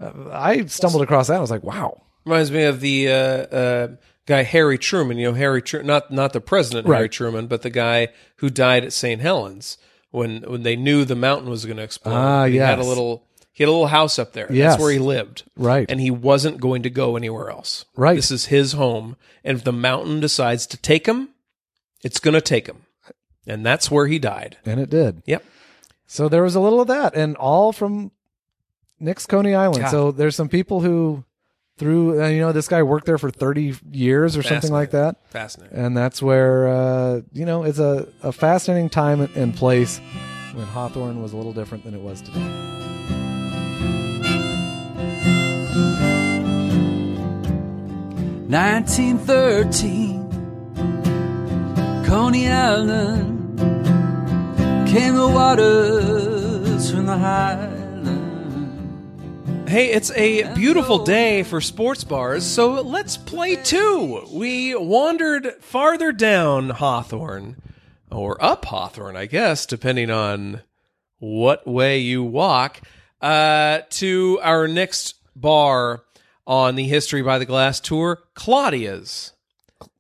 uh, I stumbled across that. I was like, wow. Reminds me of the uh, uh, guy Harry Truman. You know, Harry Truman, not not the president Harry Right. Truman, but the guy who died at St. Helens when when they knew the mountain was going to explode. Ah, he had a yes. little he had a little house up there. Yes. That's where he lived. Right. And he wasn't going to go anywhere else. Right. This is his home, and if the mountain decides to take him, it's going to take him, and that's where he died. And it did. Yep. So there was a little of that, and all from Nick's Coney Island. God. So there's some people who, through, uh, you know, this guy worked there for 30 years or something like that. Fascinating. And that's where, uh, you know, it's a, a fascinating time and place when Hawthorne was a little different than it was today. 1913, Coney Island came the waters from the highland. Hey, it's a beautiful day for sports bars, so let's play two. We wandered farther down Hawthorne, or up Hawthorne, I guess, depending on what way you walk, uh, to our next bar on the History by the Glass tour, Claudia's.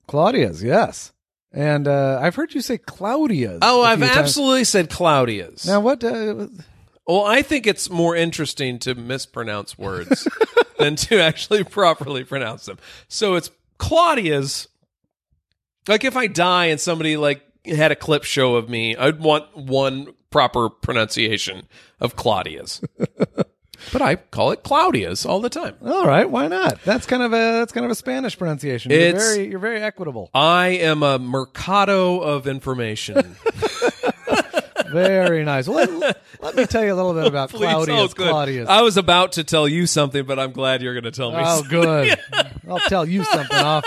Claudia's, yes. And uh, I've heard you say Claudia's. Oh, I've times. absolutely said Claudia's. Now, what? Uh, Well, I think it's more interesting to mispronounce words than to actually properly pronounce them. So it's Claudia's. Like if I die and somebody like had a clip show of me, I'd want one proper pronunciation of Claudia's. but I call it Claudia's all the time. all right, why not? That's kind of a that's kind of a Spanish pronunciation. You're It's- very you're very equitable. I am a mercado of information. Very nice. Well, let, let me tell you a little bit about Please, Claudia's. oh, good. Claudia's. I was about to tell you something, but I'm glad you're going to tell me. Oh, something. good. I'll tell you something off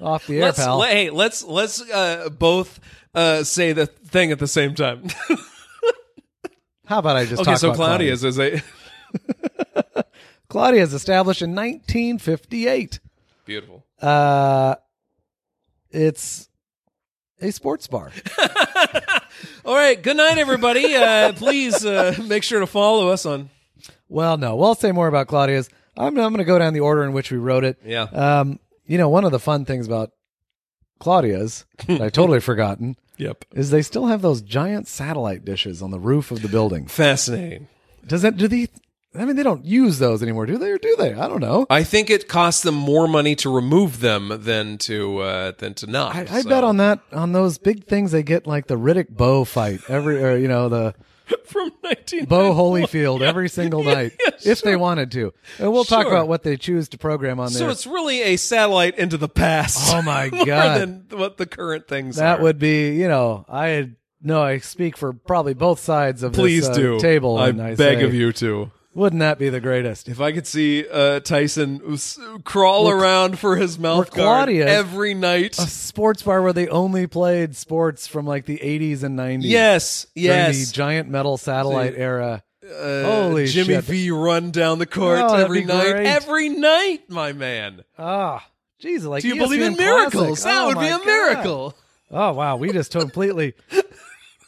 off the air, let's, pal. hey, let's let's uh, both uh, say the thing at the same time. How about I just okay, talk so about Claudia's is a Claudia's established in 1958. beautiful. Uh, it's a sports bar. All right, good night, everybody. Uh, please uh, make sure to follow us on. Well, no, we'll say more about Claudia's. I'm, I'm going to go down the order in which we wrote it. Yeah. Um, you know, one of the fun things about Claudia's, that I totally forgotten, Yep. is they still have those giant satellite dishes on the roof of the building. Fascinating. Does that, do they, I mean, they don't use those anymore, do they, or do they? I don't know. I think it costs them more money to remove them than to uh, than to not. I, I so. bet on that, on those big things, they get like the Riddick Bowe fight every, or, you know, the from 19 Bowe Holyfield every single night if they wanted to. And we'll talk about what they choose to program on there. So it's really a satellite into the past. Oh, my more God. than what the current things that are. would be, you know, I no, I speak for probably both sides of Please this, uh, do table. I and I beg say, of you to. Wouldn't that be the greatest? If I could see uh, Tyson s- crawl around for his mouth guard every night. A sports bar where they only played sports from like the 80s and 90s. yes, During yes. the giant metal satellite era. Uh, Holy Jimmy shit. V run down the court Oh, that'd every be night. great. Every night, my man. Ah, jeez, like Do you believe in ESPN miracles? Classic. That Oh, would be my a God. miracle. Oh wow, we just completely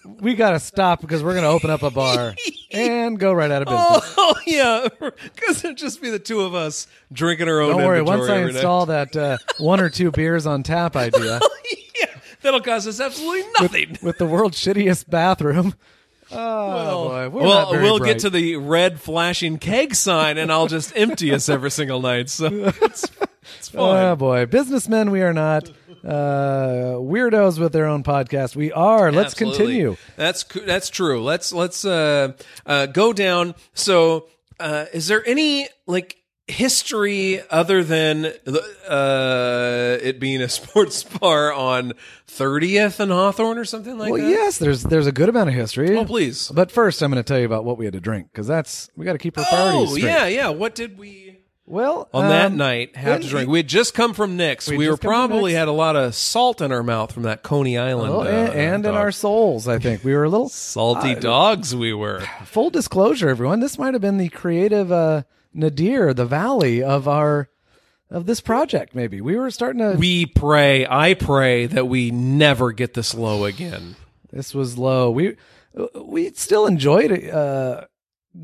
we got to stop because we're going to open up a bar and go right out of business. Oh yeah, because it'd just be the two of us drinking our own. Don't worry, once I every night. install that uh, one or two beers on tap idea yeah, that'll cost us absolutely nothing. with the world's shittiest bathroom. Oh well, boy, we're well, we'll bright. get to the red flashing keg sign, and I'll just empty us every single night. So it's, it's fine. Oh boy, businessmen we are not. Uh, weirdos with their own podcast we are. Let's Absolutely. continue. That's that's true. Let's let's uh, uh, go down. So, uh, is there any like history other than uh, it being a sports bar on 30th and Hawthorne or something like Well, that? Well, yes, there's there's a good amount of history. Oh, please. But first, I'm going to tell you about what we had to drink because that's we got to keep our priorities Oh, yeah, yeah. What did we Well, on that um, night have to drink? We had just come from Nick's. We'd We were just come from probably had a lot of salt in our mouth from that Coney Island. Oh, uh, and, and in our souls, I think we were a little salty dogs. We were. full disclosure, everyone. This might have been the creative uh, nadir, the valley of our of this project. Maybe we were starting to. We pray, I pray that we never get this low again. this was low. We we still enjoyed uh,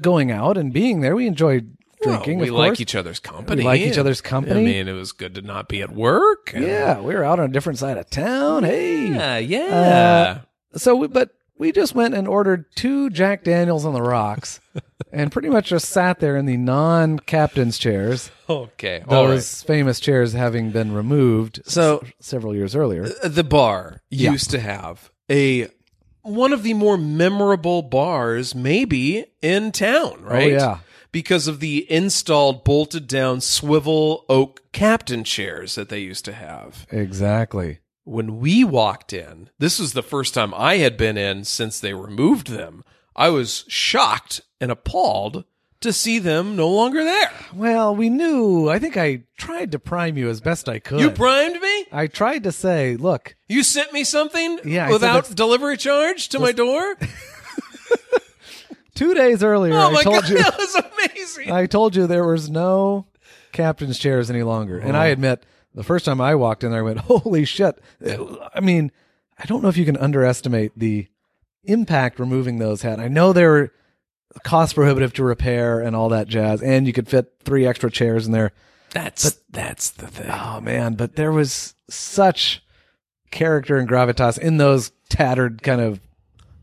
going out and being there. We enjoyed drinking. Well, we like each other's company. We like each other's company. I mean, it was good to not be at work. Yeah, we were out on a different side of town. Hey, Yeah, uh, yeah. so we, but we just went and ordered two Jack Daniels on the rocks, and pretty much just sat there in the non-captain's chairs. okay. All Those right. famous chairs having been removed So- s- several years earlier. Uh, the bar Yeah. used to have a one of the more memorable bars maybe in town, oh, right? Oh, yeah. Because of the installed bolted down swivel oak captain chairs that they used to have. Exactly. when we walked in, this was the first time I had been in since they removed them. I was shocked and appalled to see them no longer there. Well, we knew. I think I tried to prime you as best I could. You primed me? I tried to say, look, You sent me something Yeah, without delivery charge to my door? two days earlier, Oh I told god, you, that was amazing. I told you there was no captain's chairs any longer. And Oh. I admit, the first time I walked in there, I went, holy shit. I mean, I don't know if you can underestimate the impact removing those had. I know they were cost prohibitive to repair and all that jazz, and you could fit three extra chairs in there. That's but, that's the thing. Oh man, but there was such character and gravitas in those tattered kind of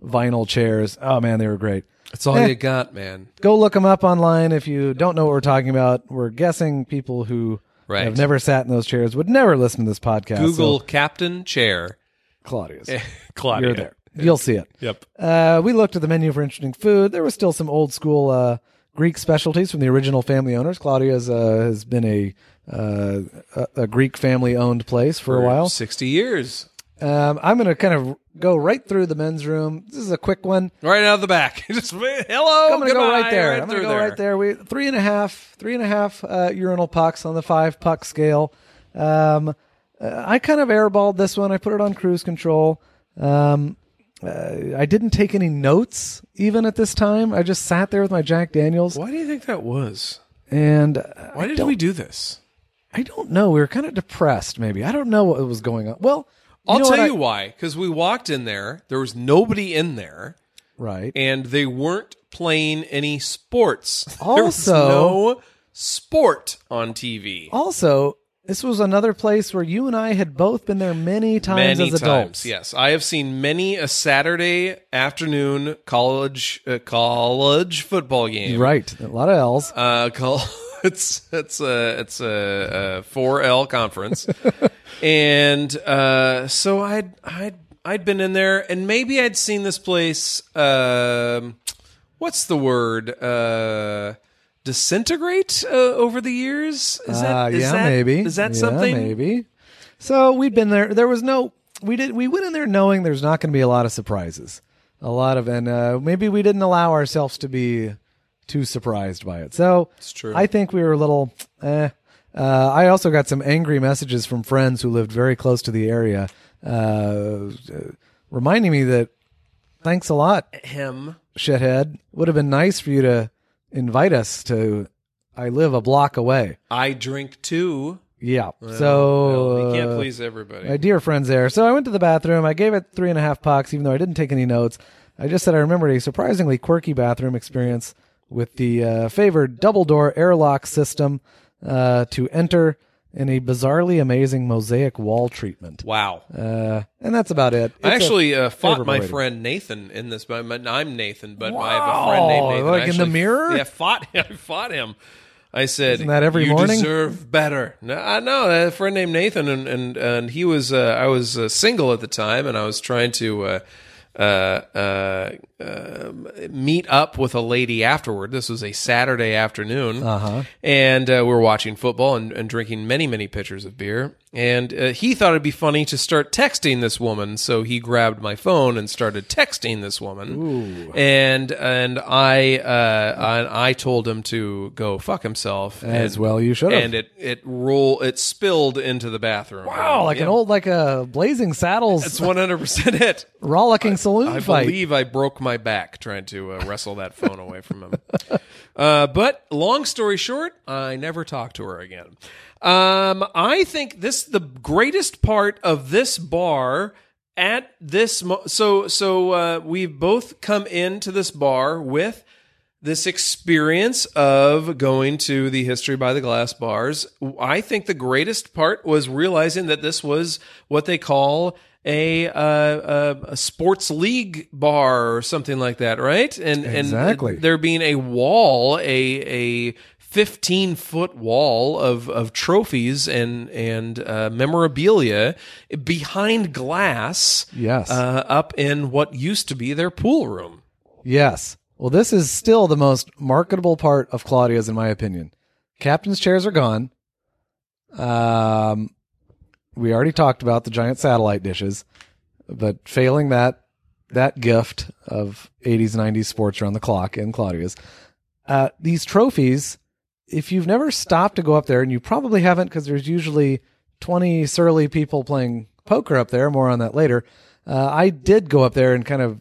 vinyl chairs. Oh man, they were great. That's all Eh. you got, man. Go look them up online if you don't know what we're talking about. We're guessing people who Right. have never sat in those chairs would never listen to this podcast. Google so, Captain Chair. Claudia's. Claudia. You're there. You'll see it. Yep. Uh, we looked at the menu for interesting food. There was still some old school uh, Greek specialties from the original family owners. Claudia's uh, has been a, uh, a a Greek family owned place for, a while. 60 years. Um, I'm going to kind of go right through the men's room. This is a quick one. Right out of the back. Just hello. I'm going to go right there. I'm going to go right there. We three and a half, three and a half uh, urinal pucks on the five puck scale. Um, uh, I kind of airballed this one. I put it on cruise control. Um, uh, I didn't take any notes even at this time. I just sat there with my Jack Daniels, Why do you think that was? and uh, Why I did we do this? I don't know. We were kind of depressed. Maybe I don't know what was going on. Well, I'll know tell what you I- why. Because we walked in there, there was nobody in there, right. and they weren't playing any sports. Also- no sport on TV. Also, this was another place where you and I had both been there many times many as adults. times, yes. I have seen many a Saturday afternoon college uh, college football game. Right. A lot of L's. Uh, call it's it's a it's a four L conference, and uh, so I'd I'd I'd been in there, and maybe I'd seen this place. Um, what's the word? Uh, disintegrate uh, over the years. Is that Uh, is yeah, that- maybe. is that Yeah, something? Maybe. So we'd been there. There was no. We did. We went in there knowing there's not going to be a lot of surprises. A lot of, and uh, maybe we didn't allow ourselves to be too surprised by it. So it's true. I think we were a little. Eh. Uh, I also got some angry messages from friends who lived very close to the area, uh, reminding me that thanks a lot, Him. shithead. Would have been nice for you to invite us to. I live a block away. I drink too. Yeah. so Well, you can't uh, please everybody. my dear friends there. So I went to the bathroom. I gave it three and a half pucks, even though I didn't take any notes. I just said I remembered a surprisingly quirky bathroom experience with the uh, favored double door airlock system uh, to enter in a bizarrely amazing mosaic wall treatment. wow. Uh, and that's about it. I It's a actually uh, fought my rating. friend Nathan in this. but I'm I'm Nathan, but I have a friend named Wow, Nathan. like I in the mirror? Yeah, fought. I fought him. I said, Isn't that every you morning?" deserve better." No, I know a friend named Nathan, and and, and he was. Uh, I was uh, single at the time, and I was trying to. Uh, uh, um, meet up with a lady afterward. This was a Saturday afternoon, uh-huh. and uh, we were watching football and, and drinking many, many pitchers of beer. And uh, he thought it'd be funny to start texting this woman, so he grabbed my phone and started texting this woman. Ooh. And and I uh, I, I told him to go fuck himself. As and, well you should have. And it it roll it spilled into the bathroom. Wow, like Yeah. an old, like a Blazing Saddles That's one hundred percent it. rollicking saloon I fight. I believe I broke my back trying to uh, wrestle that phone away from him. Uh, but long story short, I never talked to her again. Um, I think this the greatest part of this bar at this. Mo- so so uh, we've both come into this bar with this experience of going to the history by the glass bars i think the greatest part was realizing that this was what they call a uh, a, a sports league bar or something like that right and Exactly. and there being a wall a a 15 foot wall of, of trophies and and uh, memorabilia behind glass Yes. uh, up in what used to be their pool room Yes. Well, this is still the most marketable part of Claudia's, in my opinion. Captain's chairs are gone. Um, we already talked about the giant satellite dishes, but failing that that gift of 80s, 90s sports around the clock in Claudia's, uh, these trophies. If you've never stopped to go up there, and you probably haven't, because there's usually 20 surly people playing poker up there. More on that later. Uh, I did go up there and kind of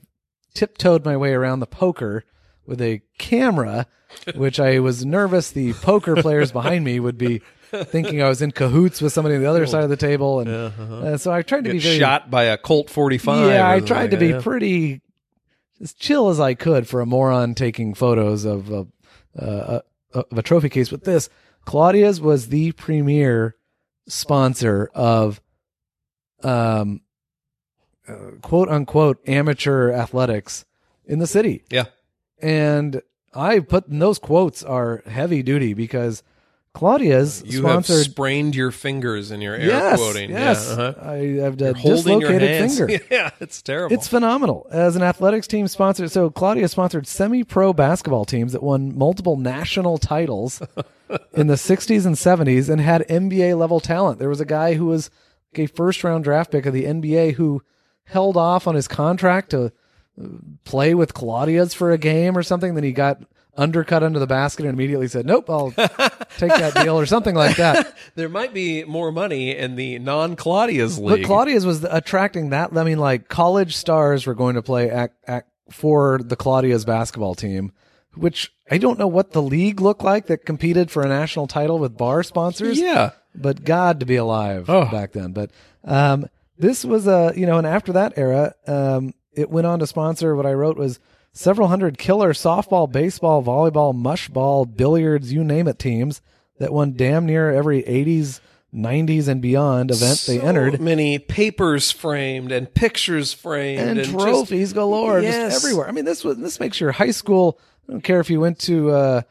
tiptoed my way around the poker with a camera, which I was nervous the poker players behind me would be thinking I was in cahoots with somebody on the other side of the table, and uh, so I tried to be very shot by a Colt 45. yeah, I tried to be that. pretty as chill as I could for a moron taking photos of a, uh, of a trophy case. But this, Claudia's was the premier sponsor of, um, uh, quote unquote amateur athletics in the city, Yeah. and I put and those quotes are heavy duty because Claudia's You have sprained your fingers in your air yes, quoting. yes, Yeah, uh-huh. I have a You're holding your dislocated finger. Yeah, it's terrible. It's phenomenal. As an athletics team sponsor, so Claudia sponsored semi-pro basketball teams that won multiple national titles in the 60s and 70s and had NBA level talent. There was a guy who was a first round draft pick of the NBA who held off on his contract to uh, play with Claudia's for a game or something. Then he got undercut under the basket and immediately said, "Nope, I'll take that deal" or something like that. there might be more money in the non-Claudia's But league. Claudia's was attracting that. I mean, like college stars were going to play at, at for the Claudia's basketball team, which I don't know what the league looked like that competed for a national title with bar sponsors. yeah. but God to be alive Oh. back then. But um, this was a you know, and after that era, um, it went on to sponsor what I wrote was several hundred killer softball, baseball, volleyball, mushball, billiards, you name it teams that won damn near every 80s, 90s, and beyond event they So entered. many papers framed and pictures framed and, just- trophies galore Yes. just everywhere. I mean, this was this makes your high school. I don't care if you went to uh,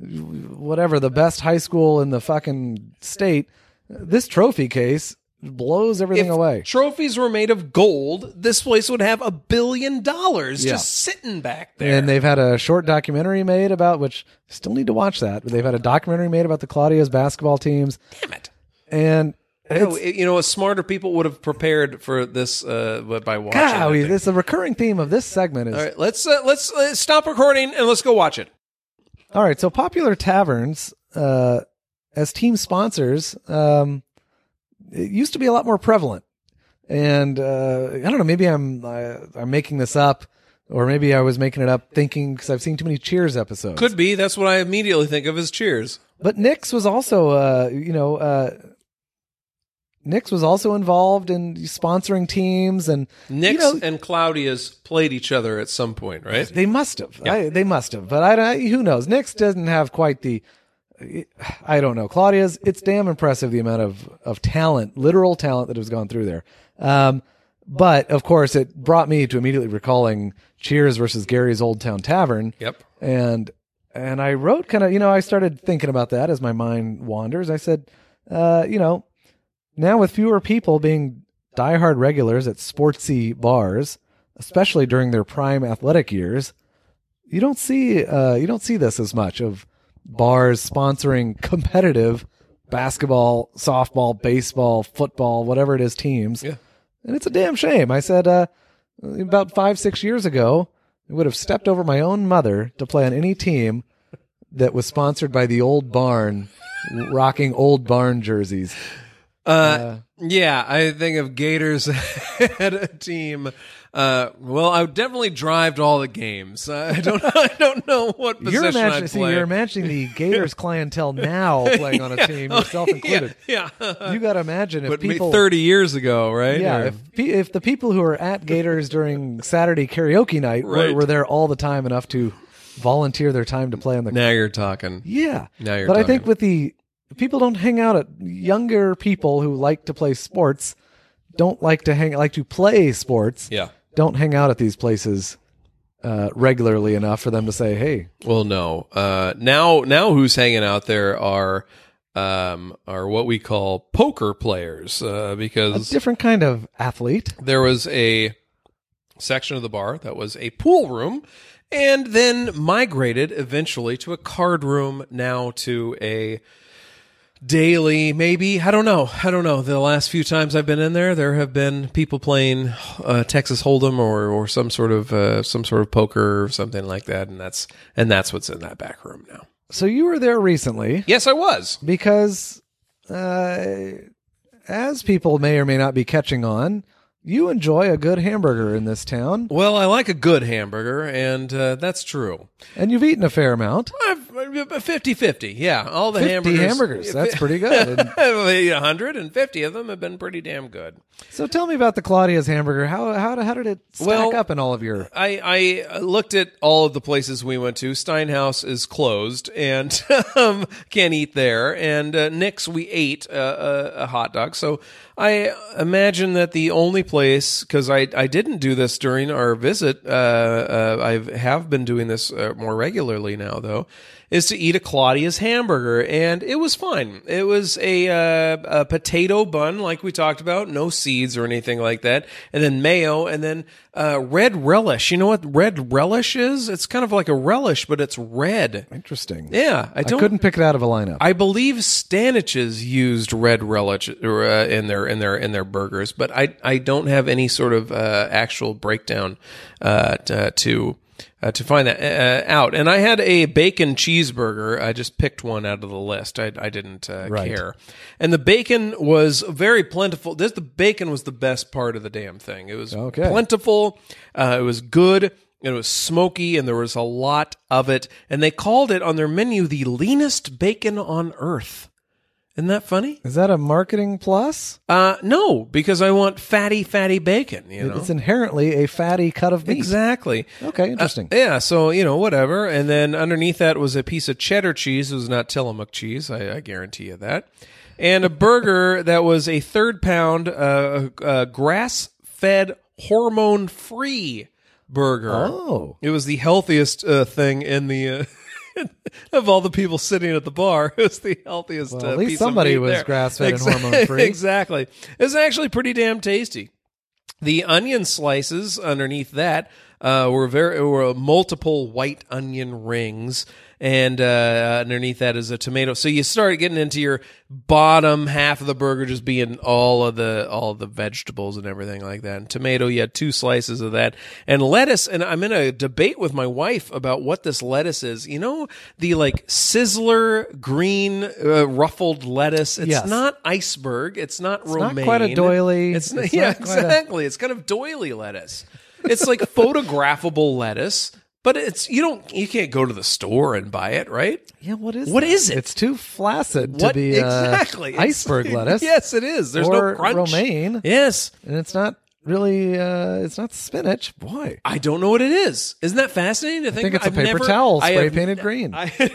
whatever the best high school in the fucking state. This trophy case blows everything if away. trophies were made of gold, this place would have a billion dollars Yeah. just sitting back there. And they've had a short documentary made about which I still need to watch that. But they've had a documentary made about the Claudia's basketball teams, Damn it. and No, it's, it- you know, smarter people would have prepared for this uh, by watching. thing. this a recurring theme of this segment is All right, let's uh, let's uh, stop recording and let's go watch it. All right, so popular taverns uh, as team sponsors um, it used to be a lot more prevalent, and uh, I don't know. Maybe I'm uh, I'm making this up, or maybe I was making it up thinking because I've seen too many Cheers episodes. Could be. That's what I immediately think of as Cheers. But Nick's was also, uh, you know, uh, Nick's was also involved in sponsoring teams, and Nick's you know, and Claudia's played each other at some point, right? They must have. I, they must have. But I, I, who knows? Nick's doesn't have quite the. I don't know. Claudia's. It's damn impressive the amount of of talent, literal talent that has gone through there. Um, but of course, it brought me to immediately recalling Cheers versus Gary's Old Town Tavern. Yep. And and I wrote kind of, you know, I started thinking about that as my mind wanders. I said, uh, you know, now with fewer people being diehard regulars at sportsy bars, especially during their prime athletic years, you don't see uh, you don't see this as much of bars sponsoring competitive basketball, softball, baseball, football, whatever it is teams. Yeah. And it's a damn shame. I said uh, about five, six years ago, I would have stepped over my own mother to play on any team that was sponsored by the old barn, rocking old barn jerseys. Uh, yeah, I think if Gators had a team. Uh, well, I would definitely drive to all the games. I don't. I don't know what position You're imagining, I'd see, you're imagining the Gators clientele now playing on a team, yourself included. yeah, yeah. You got to imagine if but people, thirty years ago, right? yeah, Or- if if the people who are at Gators during Saturday karaoke night were, Right. were there all the time enough to volunteer their time to play on the now you're talking. Yeah. Now you're but I think with the people don't hang out at younger people who like to play sports, don't like to hang like to play sports. Yeah. Don't hang out at these places uh, regularly enough for them to say, "Hey, Well, no. Uh, now, now who's hanging out there are um, are what we call poker players uh, a because different kind of athlete." there was a section of the bar that was a pool room and then migrated eventually to a card room now to a daily maybe i don't know i don't know. The last few times i've been in there there have been people playing uh, texas hold'em or or some sort of uh, some sort of poker or something like that and that's and that's what's in that back room now. So you were there recently. Yes i was. Because, uh, as people may or may not be catching on, you enjoy a good hamburger in this town, well i like a good hamburger and uh, that's true. And you've eaten a fair amount. 50 50 yeah all the 50 hamburgers hamburgers. That's pretty good. And 150 of them have been pretty damn good. So tell me about the Claudia's hamburger. How how how did it stack Well, up in all of your? I, I looked at all of the places we went to. Steinhaus is closed and um, can't eat there. And uh, Nick's, we ate uh, a, a hot dog. So I imagine that the only place, because I, I didn't do this during our visit, uh, uh, I have been doing this uh, more regularly now, though, is to eat a Claudia's hamburger. And it was fine. It was a, uh, a potato bun, like we talked about, no seeds or anything like that. And then mayo, and then uh, red relish. You know what red relish is? It's kind of like a relish, but it's red. Interesting. Yeah, I I couldn't pick it out of a lineup. I believe Stanich's used red relish uh, in their in their in their burgers, but I I don't have any sort of uh, actual breakdown uh, to to, uh, to find that uh, out. And I had a bacon cheeseburger. I just picked one out of the list. I I didn't uh, Right. care, and the bacon was very plentiful. This the bacon was the best part of the damn thing. It was Okay. plentiful. Uh, it was good. It was smoky, and there was a lot of it. And they called it on their menu the leanest bacon on earth. Isn't that funny? Is that a marketing plus? Uh, no, because I want fatty, fatty bacon. You know, It's inherently a fatty cut of meat. exactly. Okay, interesting. Uh, yeah, so you know, whatever. And then underneath that was a piece of cheddar cheese. It was not Tillamook cheese. I, I guarantee you that. And a burger that was a third pound, uh, uh, grass fed, hormone free burger. Oh. It was the healthiest uh, thing in the. Uh, of all the people sitting at the bar, it was the healthiest. Well, uh, at least piece of somebody was there. grass-fed and hormone-free. Exactly. It's actually pretty damn tasty. The onion slices underneath that uh, were very were multiple white onion rings, and uh, underneath that is a tomato. So you start getting into your bottom half of the burger just being all of the all of the vegetables and everything like that. And tomato, you had two slices of that, and lettuce. And I'm in a debate with my wife about what this lettuce is. You know, the like sizzler green uh, ruffled lettuce. It's Yes. not iceberg. It's not not romaine. quite a doily. It's, It's yeah, not quite a- exactly. It's kind of doily lettuce. It's like photographable lettuce, but it's you don't you can't go to the store and buy it, right? Yeah, what is What that? is it? It's too flaccid What to be uh, exactly It's- iceberg lettuce. yes, it is. There's or no crunch. romaine, Yes, and it's not really. Uh, it's not spinach. Boy, I don't know what it is. Isn't that fascinating to think? I think it's a I've paper never- towel spray have- painted green. I,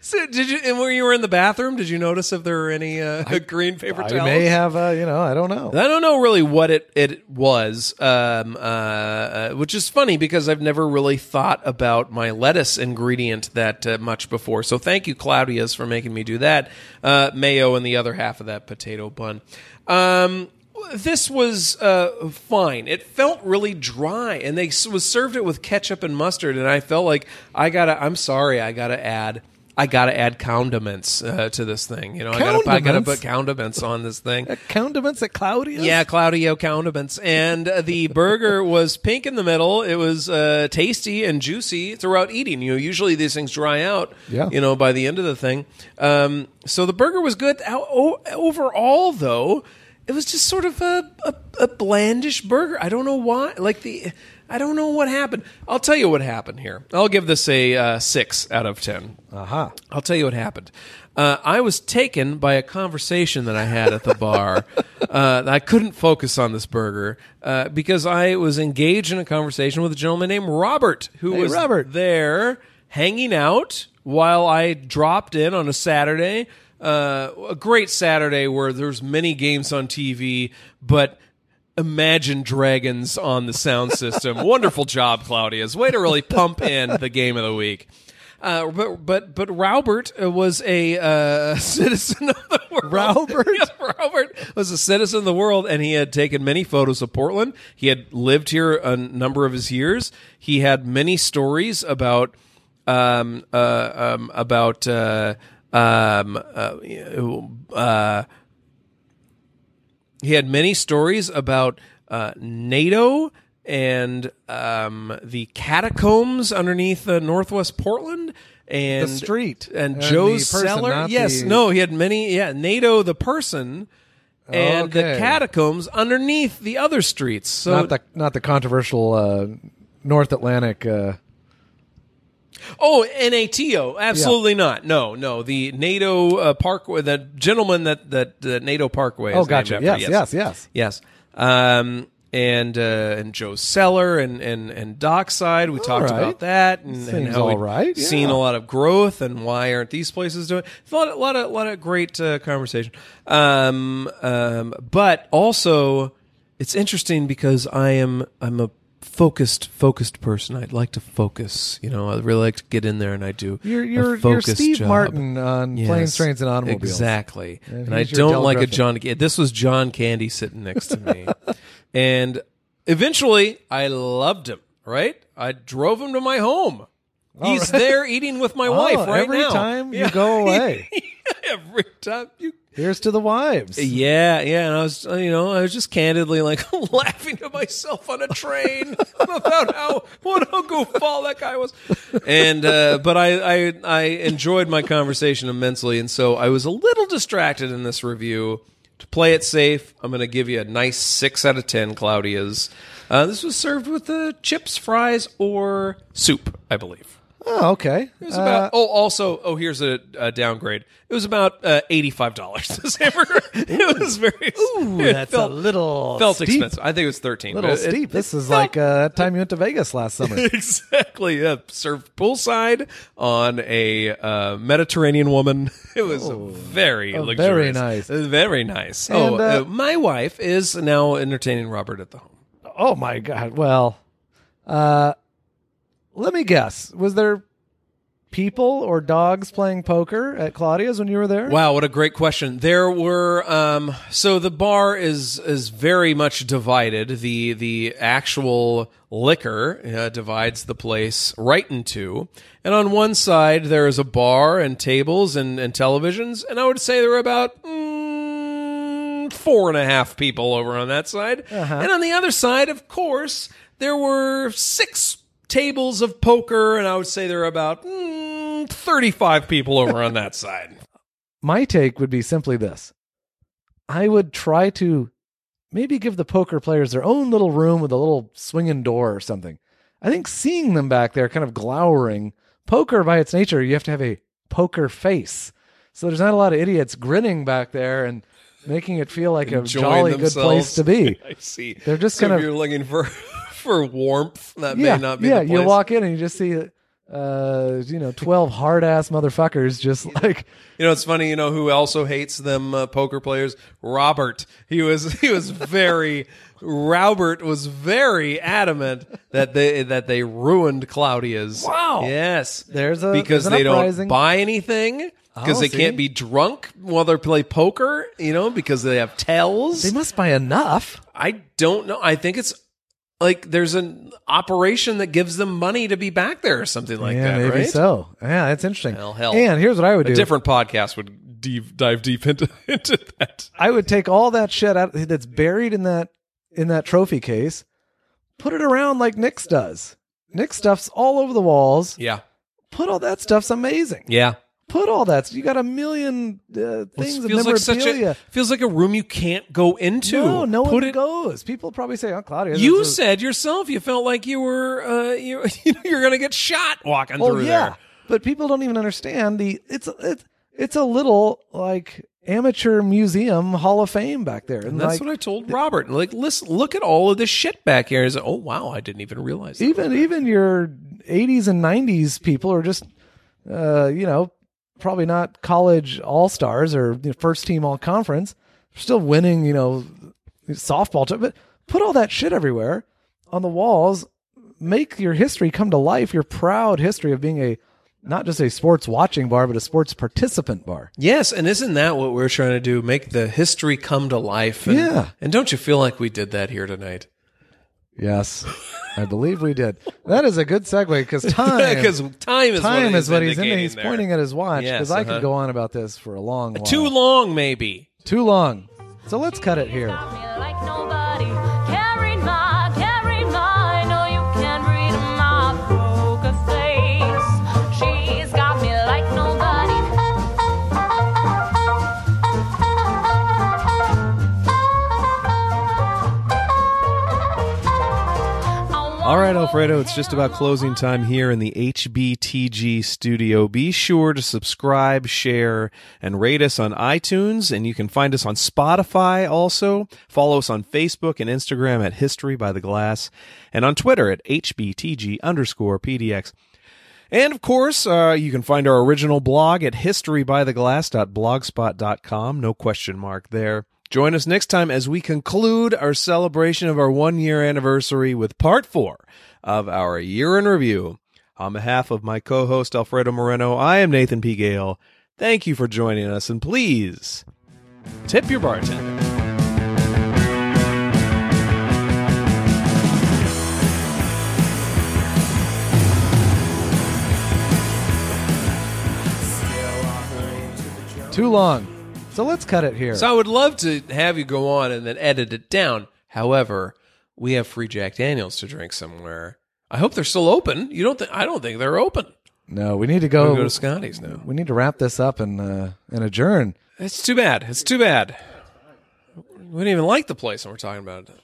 so did you? And when you were in the bathroom, did you notice if there were any uh, green paper I towels? I may have. Uh, you know, I don't know. I don't know really what it it was, um, uh, uh, which is funny because I've never really thought about my lettuce ingredient that uh, much before. So thank you, Claudia's, for making me do that. Uh, mayo and the other half of that potato bun. Um, this was uh, fine. It felt really dry, and they s- was served it with ketchup and mustard, and I felt like I gotta. I'm sorry, I gotta add. I gotta add condiments uh, to this thing. You know, I gotta, I gotta put condiments on this thing. Condiments at Claudia's. Yeah, Claudio condiments. And uh, the burger was pink in the middle. It was uh, tasty and juicy throughout eating. You know, usually these things dry out, Yeah. you know, by the end of the thing. Um, so the burger was good. O- Overall, though, it was just sort of a, a, a blandish burger. I don't know why. Like the. I don't know what happened. I'll tell you what happened here. I'll give this a uh, six out of ten. Aha. I'll tell you what happened. Uh, I was taken by a conversation that I had at the bar. uh, I couldn't focus on this burger uh, because I was engaged in a conversation with a gentleman named Robert, who Hey, was Robert. there hanging out while I dropped in on a Saturday. Uh, a great Saturday where there's many games on TV, but Imagine Dragons on the sound system. Wonderful job, Claudia's. Way to really pump in the game of the week. Uh, but but but Robert was a uh, citizen of the world. Robert? Yes, Robert was a citizen of the world, and he had taken many photos of Portland. He had lived here a number of his years. He had many stories about um, uh, um, about uh, um, uh, uh, he had many stories about uh, Naito and um, the catacombs underneath uh, Northwest Portland and The street. and, And Joe's person, cellar. Yes, the- no, he had many. Yeah, Naito the person and the catacombs underneath the other streets. So not the not the controversial uh, North Atlantic. Uh, Oh, NATO. Absolutely not. No, no. The Naito uh, Parkway, the gentleman that, that, that Naito Parkway is oh, gotcha. after. Yes, yes, yes. Yes. Um, and uh, and Joe Cellar and and and Dockside, we talked right. about that, and, and how all we'd right, seen a lot of growth, and why aren't these places doing? A lot, a lot of, lot of great uh, conversation. Um, um, but also, it's interesting because I am I'm a focused focused person. I'd like to focus. You know, I really like to get in there, and I do. You're a you're, you're Steve job. Martin on Yes, planes, trains, and automobiles. Exactly. And And, I don't like a. John. This was John Candy sitting next to me, and eventually I loved him. Right? I drove him to my home. He's right. there eating with my Oh, wife right every now. Every time you Yeah. go away. every time you. Here's to the wives. Yeah, yeah, and I was, you know, I was just candidly like laughing to myself on a train about how what a goofball that guy was, and uh, but I, I I enjoyed my conversation immensely, and so I was a little distracted in this review. To play it safe, I'm going to give you a nice six out of ten. Claudia's. Uh, this was served with uh, chips, fries, or soup, I believe. Oh, okay. It was about. Uh, oh, also, oh, here's a, a downgrade. It was about uh, eighty-five dollars. This hamburger. it was very. Ooh, it that's felt, a little felt steep. expensive. I think it was thirteen. little it- steep. it this is felt- like uh, that time you went to Vegas last summer. exactly. Yeah, served poolside on a uh, Mediterranean woman. It was very Oh, luxurious. very nice. Uh, Very nice. And, oh, uh, uh, my wife is now entertaining Robert at the home. oh my god. Well, uh, let me guess. Was there people or dogs playing poker at Claudia's when you were there? Wow, what a great question. There were um so the bar is is very much divided. The the actual liquor uh, divides the place right in two. And on one side there is a bar and tables and, and televisions, and I would say there were about mm, four and a half people over on that side. And on the other side, of course, there were six tables of poker, and I would say there are about mm, 35 people over on that side. My take would be simply this I would try to maybe give the poker players their own little room with a little swinging door or something. I think seeing them back there kind of glowering, poker by its nature, you have to have a poker face. So there's not a lot of idiots grinning back there and making it feel like a Enjoying jolly good place to be. I see. They're just so kind of- you're looking for for warmth. That yeah, may not be yeah. You walk in and you just see, uh, you know, twelve hard ass motherfuckers just like You know, it's funny. You know who also hates them uh, poker players? Robert. He was he was very. Robert was very adamant that they that they ruined Claudia's. Wow. Yes. There's a- because there's they uprising. don't buy anything because Oh, they see? can't be drunk while they play poker. You know, because they have tells. they must buy enough. I don't know. I think it's like there's an operation that gives them money to be back there or something like yeah, that, maybe right? so. Yeah, that's interesting. Well, hell. And here's what I would A do. different podcast would deep, dive deep into into that. I would take all that shit out that's buried in that in that trophy case, put it around like Nick's does. Nick's stuff's all over the walls. Yeah, Put all that stuff's amazing. yeah. Put all that. You got a million uh, things of feels like such a feels like a room you can't go into. no, no Put one it. goes. People probably say, "Oh, Claudia." You said yourself you felt like you were uh, you you're gonna get shot walking Oh through yeah, there. but people don't even understand the. It's it's it's a little like amateur museum hall of fame back there, and And that's like, what I told Robert. Like, listen, look at all of this shit back here. Like, oh wow, I didn't even realize. That. even even your 80s and 90s people are just uh you know probably not college all-stars or you know, first team all conference still winning you know softball but put all that shit everywhere on the walls make your history come to life your proud history of being a not just a sports watching bar but a sports participant bar Yes, and isn't that what we're trying to do? Make the history come to life. And, Yeah. And don't you feel like we did that here tonight? Yes i believe we did that is a good segue because time Because time is time what is what he's indicating in. He's there. pointing at his watch Yes, because I uh-huh. could go on about this for a long while. Too long, maybe. Too long. So let's cut it here. Got me like nobody. All right, Alfredo, it's just about closing time here in the HBTG studio. Be sure to subscribe, share, and rate us on iTunes, and you can find us on Spotify also. Follow us on Facebook and Instagram at History by the Glass, and on Twitter at HBTG underscore PDX. And of course, uh, you can find our original blog at historybytheglass.blogspot.com. No question mark there. Join us next time as we conclude our celebration of our one year anniversary with part four of our year in review. On behalf of my co host Alfredo Moreno, I am Nathan P. Gale. Thank you for joining us, and please tip your bartender. Too long. So let's cut it here. So I would love to have you go on and then edit it down. However, we have free Jack Daniels to drink somewhere. I hope they're still open. You don't think? I don't think they're open. no, we need to We go. go to Scotty's now. we need to wrap this up and uh, and adjourn. It's too bad. It's too bad. We didn't even like the place when we're talking about it.